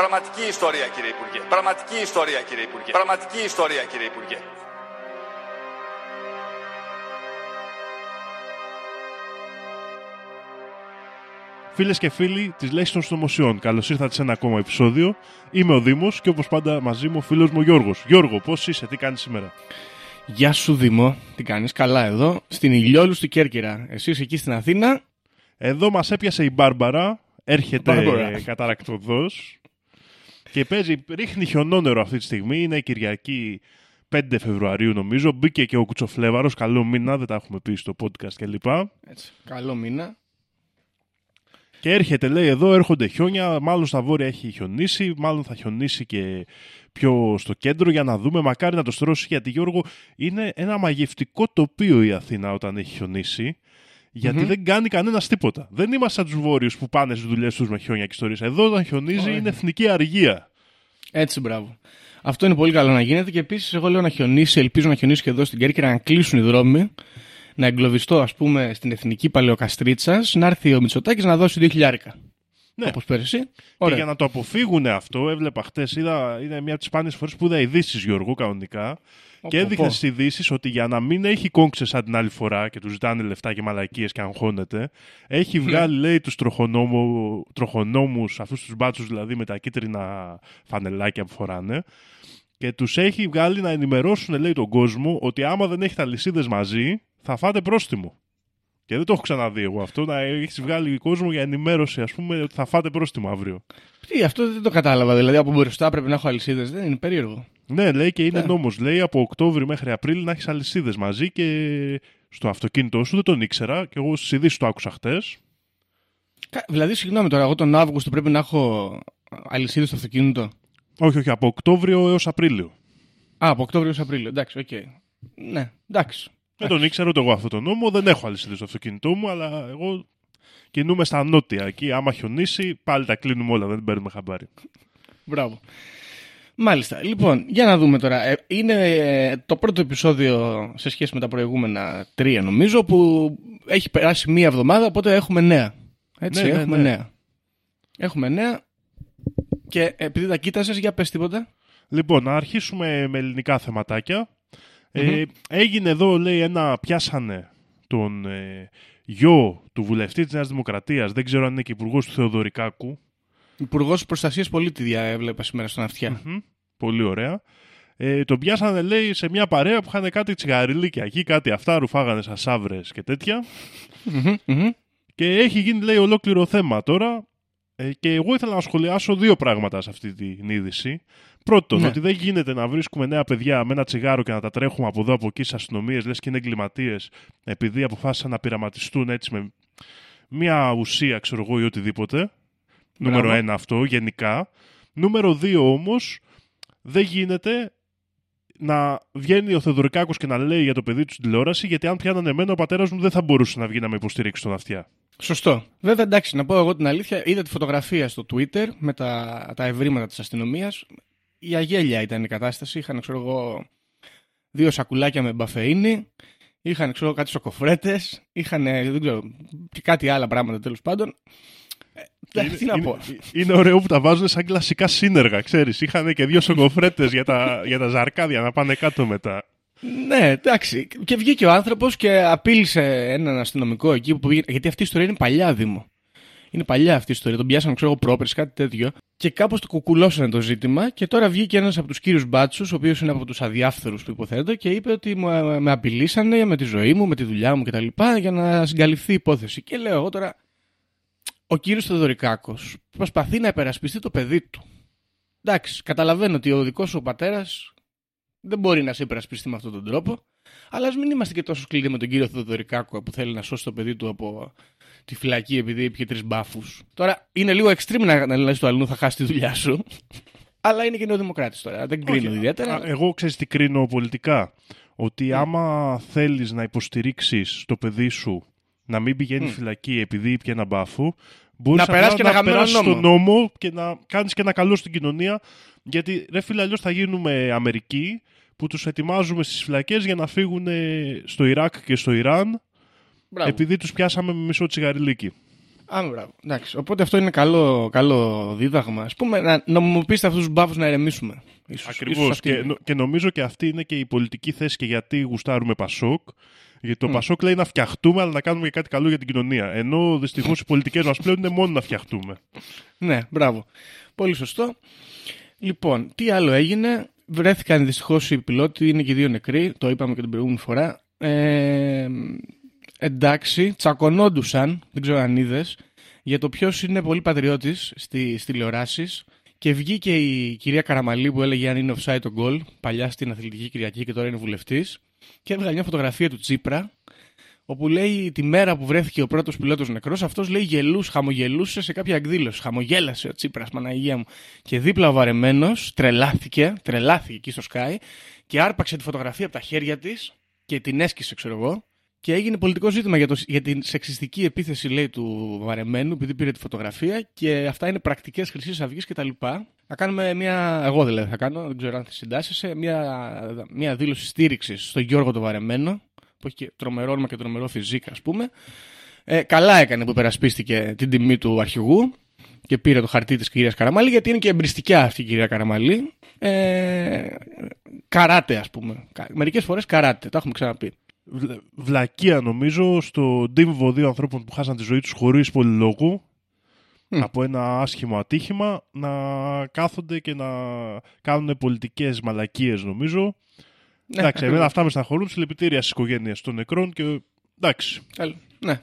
Πραγματική ιστορία κύριε Υπουργέ. Πραγματική ιστορία κύριε Υπουργέ. Πραγματική ιστορία κύριε Υπουργέ. Φίλες και φίλοι της Λέξης των Συνωμοσιών, καλώς ήρθατε σε ένα ακόμα επεισόδιο. Είμαι ο Δήμος και όπως πάντα μαζί μου ο φίλος μου ο Γιώργος. Γιώργο, πώς είσαι, τι κάνεις σήμερα; Γεια σου Δήμο, τι κάνεις, καλά εδώ, στην Ηλιόλου στη Κέρκυρα. Εσύ εκεί στην Αθήνα; Εδώ μας έπιασε η Μπάρμπαρα, έρχεται Μπάρμπαρα. Καταρακτοδό και παίζει, ρίχνει χιονόνερο αυτή τη στιγμή. Είναι Κυριακή 5 Φεβρουαρίου νομίζω. Μπήκε και ο Κουτσοφλέβαρος. Καλό μήνα, δεν τα έχουμε πει στο podcast κλπ. Έτσι, καλό μήνα. Και έρχεται, λέει, εδώ έρχονται χιόνια. Μάλλον στα βόρεια έχει χιονίσει. Μάλλον θα χιονίσει και πιο στο κέντρο για να δούμε. Μακάρι να το στρώσει. Γιατί, Γιώργο, είναι ένα μαγευτικό τοπίο η Αθήνα όταν έχει χιονίσει. Γιατί δεν κάνει κανένας τίποτα. Δεν είμαστε σαν τους βόρειους που πάνε στις δουλειές τους με χιόνια και ιστορίες. Εδώ όταν χιονίζει είναι εθνική αργία. Έτσι, μπράβο. Αυτό είναι πολύ καλό να γίνεται και επίσης εγώ λέω να χιονίσει, ελπίζω να χιονίσει και εδώ στην Κέρκυρα, να κλείσουν οι δρόμοι, να εγκλωβιστώ ας πούμε στην εθνική παλαιοκαστρίτσα, να έρθει ο Μητσοτάκης να δώσει 2 χιλιάρικα. Ναι. Όπως πέρυσι. Και Ωραία. για να το αποφύγουν αυτό, έβλεπα χτες, είδα, είναι μια από τις σπάνιες φορές που είδα ειδήσεις Γιώργου κανονικά. Πω, και πω, έδειχνε πω. στις ειδήσεις ότι για να μην έχει κόγκσες σαν την άλλη φορά και τους ζητάνε λεφτά και μαλακίες και αγχώνεται, έχει Ναι. βγάλει, λέει, τους τροχονόμους, αυτούς τους μπάτσους δηλαδή με τα κίτρινα φανελάκια που φοράνε, και τους έχει βγάλει να ενημερώσουν, λέει, τον κόσμο ότι άμα δεν έχει τα λυσίδες μαζί, θα φάτε πρόστιμο. Και δεν το έχω ξαναδεί εγώ αυτό, να έχεις βγάλει κόσμο για ενημέρωση, ας πούμε, ότι θα φάτε πρόστιμο αύριο. Τι, αυτό δεν το κατάλαβα. Δηλαδή από μπροστά πρέπει να έχω αλυσίδες. Δεν είναι περίεργο. Ναι, λέει και είναι Ναι. νόμος. Λέει από Οκτώβρη μέχρι Απρίλη να έχεις αλυσίδες μαζί και στο αυτοκίνητό σου δεν τον ήξερα και εγώ στις ειδήσεις το άκουσα χτες. Κα- Δηλαδή, συγγνώμη τώρα, εγώ τον Αύγουστο πρέπει να έχω αλυσίδες στο αυτοκίνητο; Όχι, όχι, από Οκτώβριο έως Απρίλιο. Α, από Οκτώβριο έως Απρίλιο. Εντάξει, οκ. Ναι, εντάξει. Δεν τον ήξερα ούτε εγώ αυτό το νόμο. Δεν έχω αλυσίδε στο αυτοκίνητό μου, αλλά εγώ κινούμαι στα νότια. Εκεί, άμα χιονίσει, πάλι τα κλείνουμε όλα. Δεν την παίρνουμε χαμπάρι. Μπράβο. Μάλιστα. Λοιπόν, για να δούμε τώρα. Ε, Είναι ε, το πρώτο επεισόδιο σε σχέση με τα προηγούμενα τρία, νομίζω, που έχει περάσει μία εβδομάδα, οπότε έχουμε νέα. Έτσι, Ναι, ναι, έχουμε ναι. νέα. Έχουμε νέα. Και επειδή τα κοίτασες, για πες τίποτα. Λοιπόν, να αρχίσουμε με ελληνικά θεματάκια. Ε, έγινε εδώ, λέει, ένα πιάσανε τον ε, γιο του βουλευτή της Νέας Δημοκρατίας. Δεν ξέρω αν είναι και υπουργός του Θεοδωρικάκου. Υπουργός Προστασίας Πολίτη δια έβλεπα σήμερα στον αυτιά. Μμμ. Πολύ ωραία. Ε, τον πιάσανε, λέει, σε μια παρέα που είχαν κάτι τσιγαριλίκια εκεί, κάτι αυτά, ρουφάγανε σαν σαύρες και τέτοια. Μμμ, μμμ. Και έχει γίνει, λέει, ολόκληρο θέμα τώρα. Ε, και εγώ ήθελα να σχολιάσω δύο πράγματα σε αυτή την είδηση. Πρώτον, Ναι. ότι δεν γίνεται να βρίσκουμε νέα παιδιά με ένα τσιγάρο και να τα τρέχουμε από εδώ από εκεί στις αστυνομίες, λες και είναι εγκληματίες, επειδή αποφάσισαν να πειραματιστούν έτσι με μια ουσία, ξέρω εγώ, ή οτιδήποτε. Νούμερο ένα αυτό, γενικά. Νούμερο δύο όμως, δεν γίνεται να βγαίνει ο Θεοδωρικάκος και να λέει για το παιδί του στην τηλεόραση, γιατί αν πιάνανε εμένα, ο πατέρας μου δεν θα μπορούσε να βγει να με υποστηρίξει τον αυτιά. Σωστό. Βέβαια, εντάξει, να πω εγώ την αλήθεια. Είδα τη φωτογραφία στο Twitter με τα, τα ευρήματα της αστυνομίας. Η αγέλια ήταν η κατάσταση. Είχαν, ξέρω εγώ, δύο σακουλάκια με μπαφεΐνη. Είχαν, ξέρω εγώ, κάτι σοκοφρέτε. Είχαν, ε, δεν ξέρω, και κάτι άλλα πράγματα τέλος πάντων. Ε, τι να είναι, πω. είναι ωραίο που τα βάζουν σαν κλασικά σύνεργα, ξέρεις. Είχαν και δύο σοκοφρέτες για, τα, για τα ζαρκάδια να πάνε κάτω μετά. Ναι, εντάξει. Και βγήκε ο άνθρωπος και απείλησε έναν αστυνομικό εκεί που πήγε. Γιατί αυτή η ιστορία είναι παλιά, Δήμο. Είναι παλιά αυτή η ιστορία. Τον πιάσανε, ξέρω εγώ, πρόπερς, κάτι τέτοιο. Και κάπως το κουκουλώσανε το ζήτημα. Και τώρα βγήκε ένας από τους κύριους μπάτσους, ο οποίος είναι από τους αδιάφθορους που υποθέτω, και είπε ότι με, με απειλήσανε με τη ζωή μου, με τη δουλειά μου κτλ. για να συγκαλυφθεί η υπόθεση. Και λέω εγώ τώρα, ο κύριος Θεοδωρικάκος προσπαθεί να υπερασπιστεί το παιδί του. Εντάξει, καταλαβαίνω ότι ο δικός σου πατέρας δεν μπορεί να σε υπερασπιστεί με αυτόν τον τρόπο. Αλλά ας μην είμαστε και τόσο σκληροί με τον κύριο Θεοδωρικάκο που θέλει να σώσει το παιδί του από τη φυλακή επειδή είπε τρεις μπάφους. Τώρα είναι λίγο extreme να, να λες το αλλού θα χάσει τη δουλειά σου. αλλά είναι και νεοδημοκράτης τώρα. Δεν κρίνω Όχι, ιδιαίτερα. α, Εγώ ξέρεις τι κρίνω πολιτικά. Ότι άμα θέλεις να υποστηρίξεις το παιδί σου να μην πηγαίνει Μμ. φυλακή επειδή ήπια ένα μπάφου, μπορείς Να περάσεις και ένα γαμμένο περάσεις νόμο. τον νόμο και να κάνεις και ένα καλό στην κοινωνία. Γιατί ρε φίλε, αλλιώς θα γίνουμε Αμερική που τους ετοιμάζουμε στις φυλακές για να φύγουν ε, στο Ιράκ και στο Ιράν Μπράβο. επειδή τους πιάσαμε με μισό τσιγαριλίκι. Α, μπράβο. Εντάξει. Οπότε αυτό είναι καλό, καλό δίδαγμα. Α πούμε, να νομιμοποιήσετε αυτούς τους μπάφους να ηρεμήσουμε. Ίσως, Ακριβώς. ίσως αυτή Και, είναι. νο- και νομίζω και αυτή είναι και η πολιτική θέση και γιατί γουστάρουμε Πασόκ. Γιατί το Μμ. Πασόκ λέει να φτιαχτούμε, αλλά να κάνουμε και κάτι καλό για την κοινωνία. Ενώ δυστυχώς οι πολιτικές μας πλέον είναι μόνο να φτιαχτούμε. Ναι, μπράβο. Πολύ σωστό. Λοιπόν, τι άλλο έγινε; Βρέθηκαν δυστυχώς οι πιλότοι, είναι και οι δύο νεκροί. Το είπαμε και την προηγούμενη φορά. Ε, εντάξει, τσακωνόντουσαν, δεν ξέρω αν είδες, για το ποιος είναι πολύ πατριώτης στις τηλεοράσεις. Και βγήκε η κυρία Καραμαλή που έλεγε αν είναι offside το goal, παλιά στην Αθλητική Κυριακή και τώρα είναι βουλευτής. Και έβγαλε μια φωτογραφία του Τσίπρα, όπου λέει τη μέρα που βρέθηκε ο πρώτος πιλότος νεκρός, αυτός λέει γελούς, χαμογελούσε σε κάποια εκδήλωση. Χαμογέλασε ο Τσίπρας, Παναγία μου. Και δίπλα ο βαρεμένος τρελάθηκε, τρελάθηκε εκεί στο Sky και άρπαξε τη φωτογραφία από τα χέρια της και την έσκησε, ξέρω εγώ. Και έγινε πολιτικό ζήτημα για, το, για την σεξιστική επίθεση, λέει, του βαρεμένου, επειδή πήρε τη φωτογραφία. Και αυτά είναι πρακτικές Χρυσής Αυγής κτλ. Θα κάνουμε μια. Εγώ δηλαδή θα κάνω, δεν ξέρω αν θα συντάσσεσαι, μια, μια δήλωση στήριξης στον Γιώργο το Βαρεμένο, που έχει και τρομερό όνομα και τρομερό φυσίκα, ας πούμε. Ε, καλά έκανε που υπερασπίστηκε την τιμή του αρχηγού και πήρε το χαρτί της κυρίας Καραμαλή, γιατί είναι και εμπριστικιά αυτή η κυρία Καραμαλή. Ε, καράτε, ας πούμε. Μερικές φορές καράτε, τα έχουμε ξαναπεί. Βλα- Βλακεία νομίζω στο ντύμβο δύο ανθρώπων που χάσαν τη ζωή τους χωρίς πολύ λόγο Μμ. από ένα άσχημο ατύχημα να κάθονται και να κάνουν πολιτικές μαλακίες νομίζω. Ναι, εντάξει, ακριβώς. εμένα αυτά με στεναχωρούν. Συλληπιτήρια στις οικογένειες των νεκρών και εντάξει. Καλό. Ναι.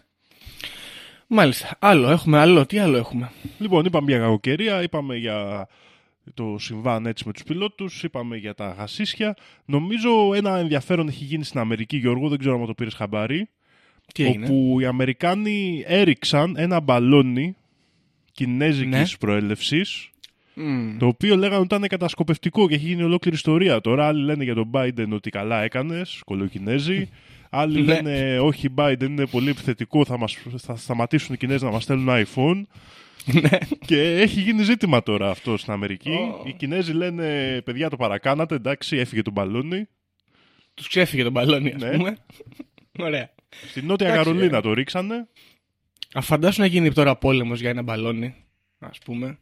Μάλιστα. Άλλο έχουμε, άλλο. Τι άλλο έχουμε; Λοιπόν, είπαμε για κακοκαιρία, είπαμε για το συμβάν έτσι με τους πιλότους, είπαμε για τα γασίσια. Νομίζω ένα ενδιαφέρον έχει γίνει στην Αμερική, Γιώργο, δεν ξέρω αν το πήρες χαμπάρι, Τι έγινε; όπου οι Αμερικάνοι έριξαν ένα μπαλόνι κινέζικης Ναι. προέλευσης, Μμ. το οποίο λέγανε ότι ήταν κατασκοπευτικό και έχει γίνει ολόκληρη ιστορία. Τώρα άλλοι λένε για τον Biden ότι καλά έκανες, κολοκινέζοι. Άλλοι Ναι. λένε όχι Biden είναι πολύ επιθετικό, θα, μας, θα σταματήσουν οι Κινέζοι να μας στέλνουν iPhone. Ναι. Και έχει γίνει ζήτημα τώρα αυτό στην Αμερική. Ω. Οι Κινέζοι λένε παιδιά το παρακάνατε, εντάξει, έφυγε το μπαλόνι. Τους ξέφυγε τον μπαλόνι, ας Ναι. πούμε. Ωραία. Στην Νότια Εντάξει, Καρολίνα ε. το ρίξανε. Α φαντάσου να γίνει τώρα πόλεμος για ένα μπαλόνι, ας πούμε.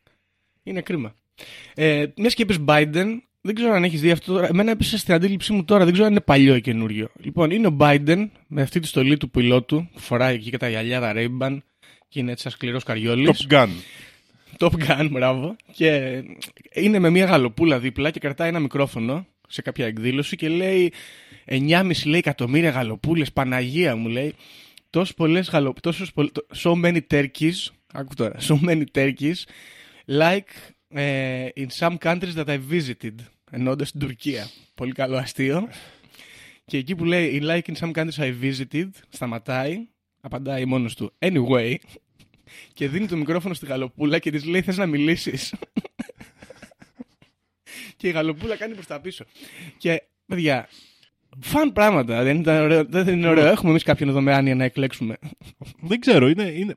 Είναι κρίμα. Ε, Μιας και είπες Biden, δεν ξέρω αν έχεις δει αυτό τώρα. Εμένα έπεσε στην αντίληψή μου τώρα, δεν ξέρω αν είναι παλιό ή καινούριο. Λοιπόν, είναι ο Biden με αυτή τη στολή του πιλότου, που φοράει εκεί και τα γυαλιά, τα Ray-Ban και είναι έτσι σαν σκληρός καριόλης. Top Gun. Top Gun, μπράβο. Και είναι με μια γαλοπούλα δίπλα και κρατάει ένα μικρόφωνο σε κάποια εκδήλωση και λέει 9,5 λέει, εκατομμύρια γαλοπούλες, Παναγία μου λέει. Τόσες πολλές γαλο... τόσες πολλ... So many turkeys, άκου τώρα, so many turkeys, like ε, in some countries that I visited, εννοώντας την Τουρκία. Πολύ καλό αστείο. Και εκεί που λέει like in some countries I visited, σταματάει, απαντάει μόνος του anyway, και δίνει το μικρόφωνο στη γαλοπούλα και της λέει: Θες να μιλήσεις; και η γαλοπούλα κάνει προς τα πίσω. Και παιδιά, φαν πράγματα. Δεν, ήταν ωραίο, δεν είναι ωραίο. Έχουμε εμείς κάποιον εδώ με άνοια να εκλέξουμε. Δεν ξέρω, είναι. είναι...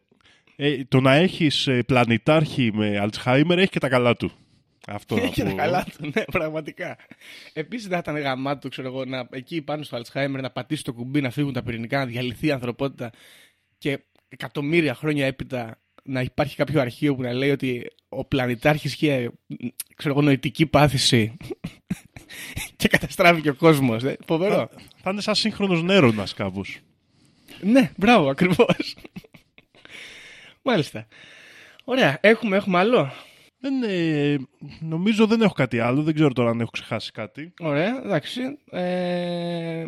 Ε, το να έχεις πλανητάρχη με Αλτσχάιμερ έχει και τα καλά του. Αυτό να Έχει τα πω. καλά του, ναι, πραγματικά. Επίσης δεν θα ήταν γαμάτο, ξέρω εγώ, να, εκεί πάνω στο Αλτσχάιμερ να πατήσει το κουμπί, να φύγουν τα πυρηνικά, να διαλυθεί η ανθρωπότητα και εκατομμύρια χρόνια έπειτα να υπάρχει κάποιο αρχείο που να λέει ότι ο πλανητάρχης είχε ξέρω εγώ, νοητική πάθηση και καταστράφηκε ο κόσμος. Ε. Φοβερό. Θα είναι σαν σύγχρονος νέρονας κάπως. ναι, μπράβο, ακριβώς. Μάλιστα. Ωραία, έχουμε, έχουμε άλλο; Δεν, ε, νομίζω δεν έχω κάτι άλλο. Δεν ξέρω τώρα αν έχω ξεχάσει κάτι. Ωραία, εντάξει. Ε,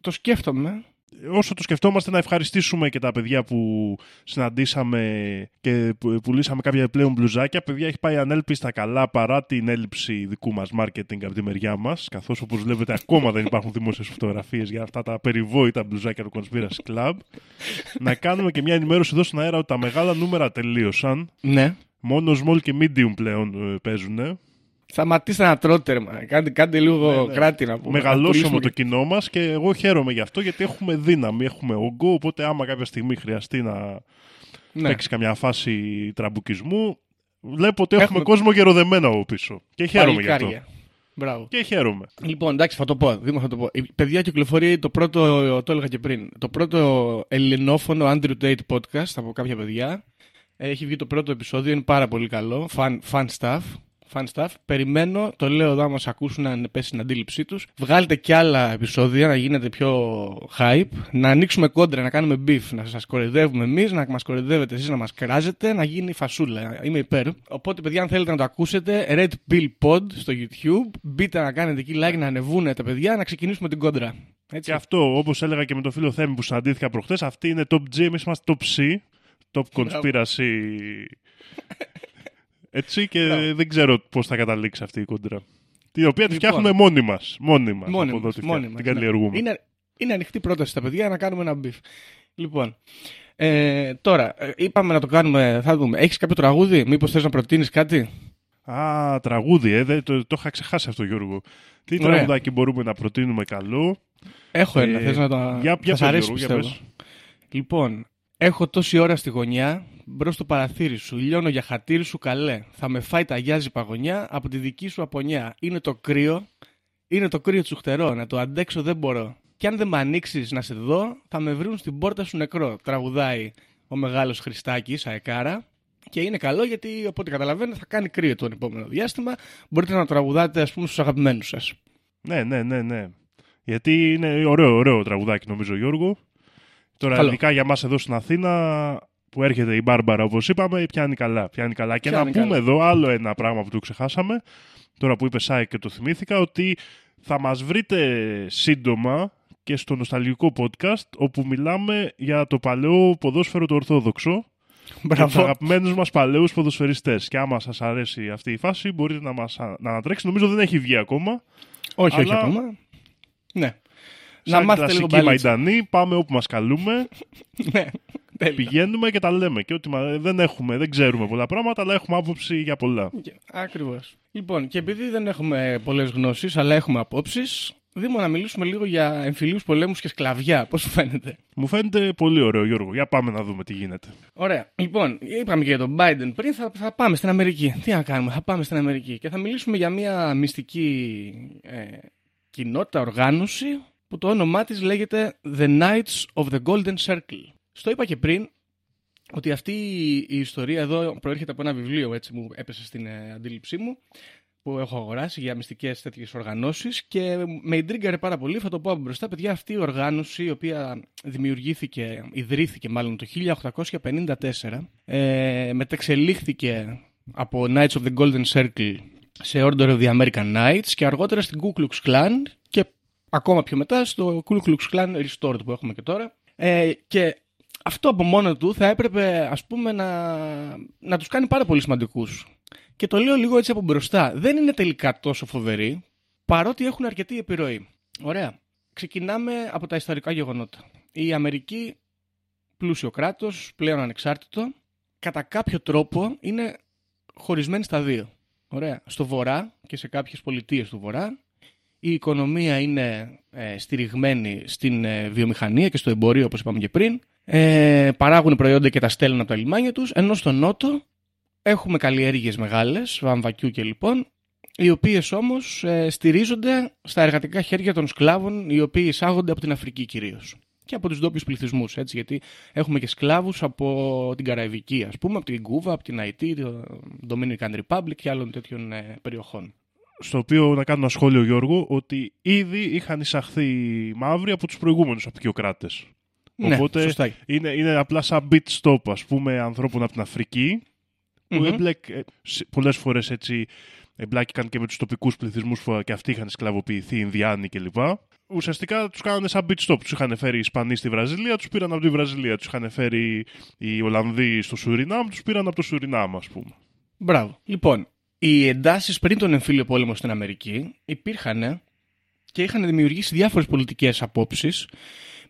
το σκέφτομαι. Όσο το σκεφτόμαστε να ευχαριστήσουμε και τα παιδιά που συναντήσαμε και που- πουλήσαμε κάποια πλέον μπλουζάκια. Παιδιά έχει πάει ανέλπιστα καλά παρά την έλλειψη δικού μας marketing από τη μεριά μας. Καθώς όπως βλέπετε ακόμα δεν υπάρχουν δημόσιες φωτογραφίες για αυτά τα περιβόητα μπλουζάκια του Conspiracy Club. να κάνουμε και μια ενημέρωση εδώ στον αέρα ότι τα μεγάλα νούμερα τελείωσαν. Ναι. Μόνο small και medium πλέον παίζουν. Σταματήστε να τρώτε, ρε, μα. Κάντε, κάντε λίγο Ναι, ναι. κράτη να πούμε. Να Μεγαλώσαμε πουλήσουμε το κοινό μας και εγώ χαίρομαι γι' αυτό γιατί έχουμε δύναμη, έχουμε όγκο. Οπότε, άμα κάποια στιγμή χρειαστεί να Ναι. παίξεις καμιά φάση τραμπουκισμού, βλέπω ότι έχουμε, Έχουμε- κόσμο γεροδεμένο από πίσω. Και χαίρομαι γι' αυτό. Παλικάρια. Μπράβο. Και χαίρομαι. Λοιπόν, εντάξει, θα το πω. Δήμο, θα το πω. Η παιδιά κυκλοφορεί το πρώτο, το έλεγα και πριν, το πρώτο ελληνόφωνο Andrew Tate podcast από κάποια παιδιά. Έχει βγει το πρώτο επεισόδιο, είναι πάρα πολύ καλό. Fun, fun stuff. Fun stuff. Περιμένω, το λέω εδώ, να μας ακούσουν να πέσει στην αντίληψή τους. Βγάλετε κι άλλα επεισόδια, να γίνετε πιο hype. Να ανοίξουμε κόντρα, να κάνουμε beef. Να σας κοροϊδεύουμε εμείς, να μας κοροϊδεύετε εσείς, να μας κράζετε, να γίνει φασούλα. Είμαι υπέρ. Οπότε, παιδιά, αν θέλετε να το ακούσετε, Red Pill Pod στο YouTube. Μπείτε να κάνετε εκεί like, να ανεβούν τα παιδιά, να ξεκινήσουμε την κόντρα. Έτσι. Και αυτό, όπως έλεγα και με τον φίλο Θέμη που συναντήθηκα προχθές, αυτή είναι top G, εμείς είμαστε top C. Top conspiracy. Έτσι και Μπράβο. δεν ξέρω πώς θα καταλήξει αυτή η κόντρα. Την οποία τη Λοιπόν. φτιάχνουμε μόνοι μας. Μόνοι μας. Μόνοι Από εδώ μας, τη μόνοι φτιά- μας, την ναι. καλλιεργούμε. Είναι, είναι ανοιχτή πρόταση στα παιδιά να κάνουμε ένα beef. Λοιπόν, ε, τώρα, ε, είπαμε να το κάνουμε, θα δούμε. Έχεις κάποιο τραγούδι, μήπως θες να προτείνεις κάτι; Α, τραγούδι, ε, δεν- το, το είχα ξεχάσει αυτό, Γιώργο. Τι Ωραία. τραγουδάκι μπορούμε να προτείνουμε καλό; Έχω ένα, Ε, θες να το... για- θα για σ' πες, αρέσει, Γιώργο, για πιστεύω. Λοιπόν, έχω τόση ώρα στη γωνιά, μπρος στο παραθύρι σου, λιώνω για χατήρι σου καλέ. Θα με φάει το αγιάζι κι η παγωνιά από τη δική σου απονιά. Είναι το κρύο, είναι το κρύο τσουχτερό, να το αντέξω δεν μπορώ. Κι αν δεν με ανοίξεις να σε δω, θα με βρουν στην πόρτα σου νεκρό. Τραγουδάει ο μεγάλος Χριστάκης, αεκάρα. Και είναι καλό γιατί, οπότε καταλαβαίνετε, θα κάνει κρύο το επόμενο διάστημα. Μπορείτε να το τραγουδάτε, ας πούμε, στους αγαπημένους σας. Ναι, ναι, ναι, ναι. Γιατί είναι ωραίο, ωραίο τραγουδάκι, νομίζω, Γιώργο. Τώρα, Καλό. ειδικά για μας εδώ στην Αθήνα, που έρχεται η Μπάρμπαρα, όπως είπαμε, πιάνει καλά. Πιάνει καλά. Και Πιάνει να πούμε καλά. εδώ άλλο ένα πράγμα που το ξεχάσαμε, τώρα που είπε Σάικ και το θυμήθηκα, ότι θα μας βρείτε σύντομα και στο νοσταλγικό podcast, όπου μιλάμε για το παλαιό ποδόσφαιρο το ορθόδοξο, και τους αγαπημένους μας παλαιούς ποδοσφαιριστές. Και άμα σας αρέσει αυτή η φάση, μπορείτε να μας α- να ανατρέξετε. Νομίζω δεν έχει βγει ακόμα. Όχι, όχι Αλλά- ακόμα. Ναι. Σαν να μάθετε λίγο κλασικοί μπαλίτσα. μαϊντανοί, πάμε όπου μας καλούμε, Ναι, τέλεια. πηγαίνουμε και τα λέμε. Και ότι μα- δεν έχουμε, δεν ξέρουμε πολλά πράγματα, αλλά έχουμε άποψη για πολλά. Ακριβώς. Λοιπόν, και επειδή δεν έχουμε πολλές γνώσεις, αλλά έχουμε απόψεις, Δήμο να μιλήσουμε λίγο για εμφυλίους πολέμους και σκλαβιά. Πώς σου φαίνεται. Μου φαίνεται πολύ ωραίο, Γιώργο. Για πάμε να δούμε τι γίνεται. Ωραία. Λοιπόν, είπαμε και για τον Biden πριν, θα, θα πάμε στην Αμερική. Τι να κάνουμε, θα πάμε στην Αμερική. Και θα μιλήσουμε για μια μυστική ε, κοινότητα, οργάνωση, που το όνομά της λέγεται The Knights of the Golden Circle. Στο είπα και πριν, ότι αυτή η ιστορία εδώ προέρχεται από ένα βιβλίο, έτσι μου έπεσε στην ε, αντίληψή μου, που έχω αγοράσει για μυστικές τέτοιες οργανώσεις και με εντρίγκαρε πάρα πολύ, θα το πω από μπροστά, παιδιά, αυτή η οργάνωση η οποία δημιουργήθηκε, ιδρύθηκε μάλλον το 1854, ε, μετεξελίχθηκε από Knights of the Golden Circle σε Order of the American Knights και αργότερα στην Ku Klux Klan. και ακόμα πιο μετά στο Ku Klux Klan Restored που έχουμε και τώρα. Ε, και αυτό από μόνο του θα έπρεπε ας πούμε να, να τους κάνει πάρα πολύ σημαντικούς. Και το λέω λίγο έτσι από μπροστά. Δεν είναι τελικά τόσο φοβεροί, παρότι έχουν αρκετή επιρροή. Ωραία. Ξεκινάμε από τα ιστορικά γεγονότα. Η Αμερική, πλούσιο κράτος, πλέον ανεξάρτητο, κατά κάποιο τρόπο είναι χωρισμένη στα δύο. Ωραία. Στο βορρά και σε κάποιες πολιτείες του βορρά η οικονομία είναι ε, στηριγμένη στην ε, βιομηχανία και στο εμπορίο όπως είπαμε και πριν. Ε, παράγουν προϊόντα και τα στέλνουν από τα λιμάνια τους, ενώ στο νότο έχουμε καλλιέργειες μεγάλες, βαμβακιού και λοιπόν, οι οποίες όμως ε, στηρίζονται στα εργατικά χέρια των σκλάβων, οι οποίοι εισάγονται από την Αφρική κυρίως. Και από τους ντόπιους πληθυσμούς, έτσι, γιατί έχουμε και σκλάβους από την Καραϊβική, ας πούμε, από την Κούβα, από την Αϊτή, το Dominican Republic και άλλων τέτοιων ε, περιοχών. Στο οποίο να κάνω ένα σχόλιο, Γιώργο, ότι ήδη είχαν εισαχθεί οι μαύροι από τους προηγούμενους απεικιοκράτες. Ναι, Οπότε σωστά. είναι, είναι απλά σαν beat stop, ας πούμε, ανθρώπων από την Αφρική που Μμμ. εμπλέκ, ε, σε- πολλές φορές έτσι εμπλάκηκαν και με τους τοπικούς πληθυσμούς που και αυτοί είχαν σκλαβοποιηθεί, Ινδιάνοι κλπ. Ουσιαστικά τους κάνανε σαν beat stop. Τους είχαν φέρει οι Ισπανοί στη Βραζιλία, τους πήραν από τη Βραζιλία. Τους είχαν φέρει οι Ολλανδοί στο Σουρινάμ, τους πήραν από το Σουρινάμ ας πούμε. Μπράβο. Λοιπόν, οι εντάσεις πριν τον εμφύλιο πόλεμο στην Αμερική υπήρχαν και είχαν δημιουργήσει διάφορες πολιτικές απόψεις.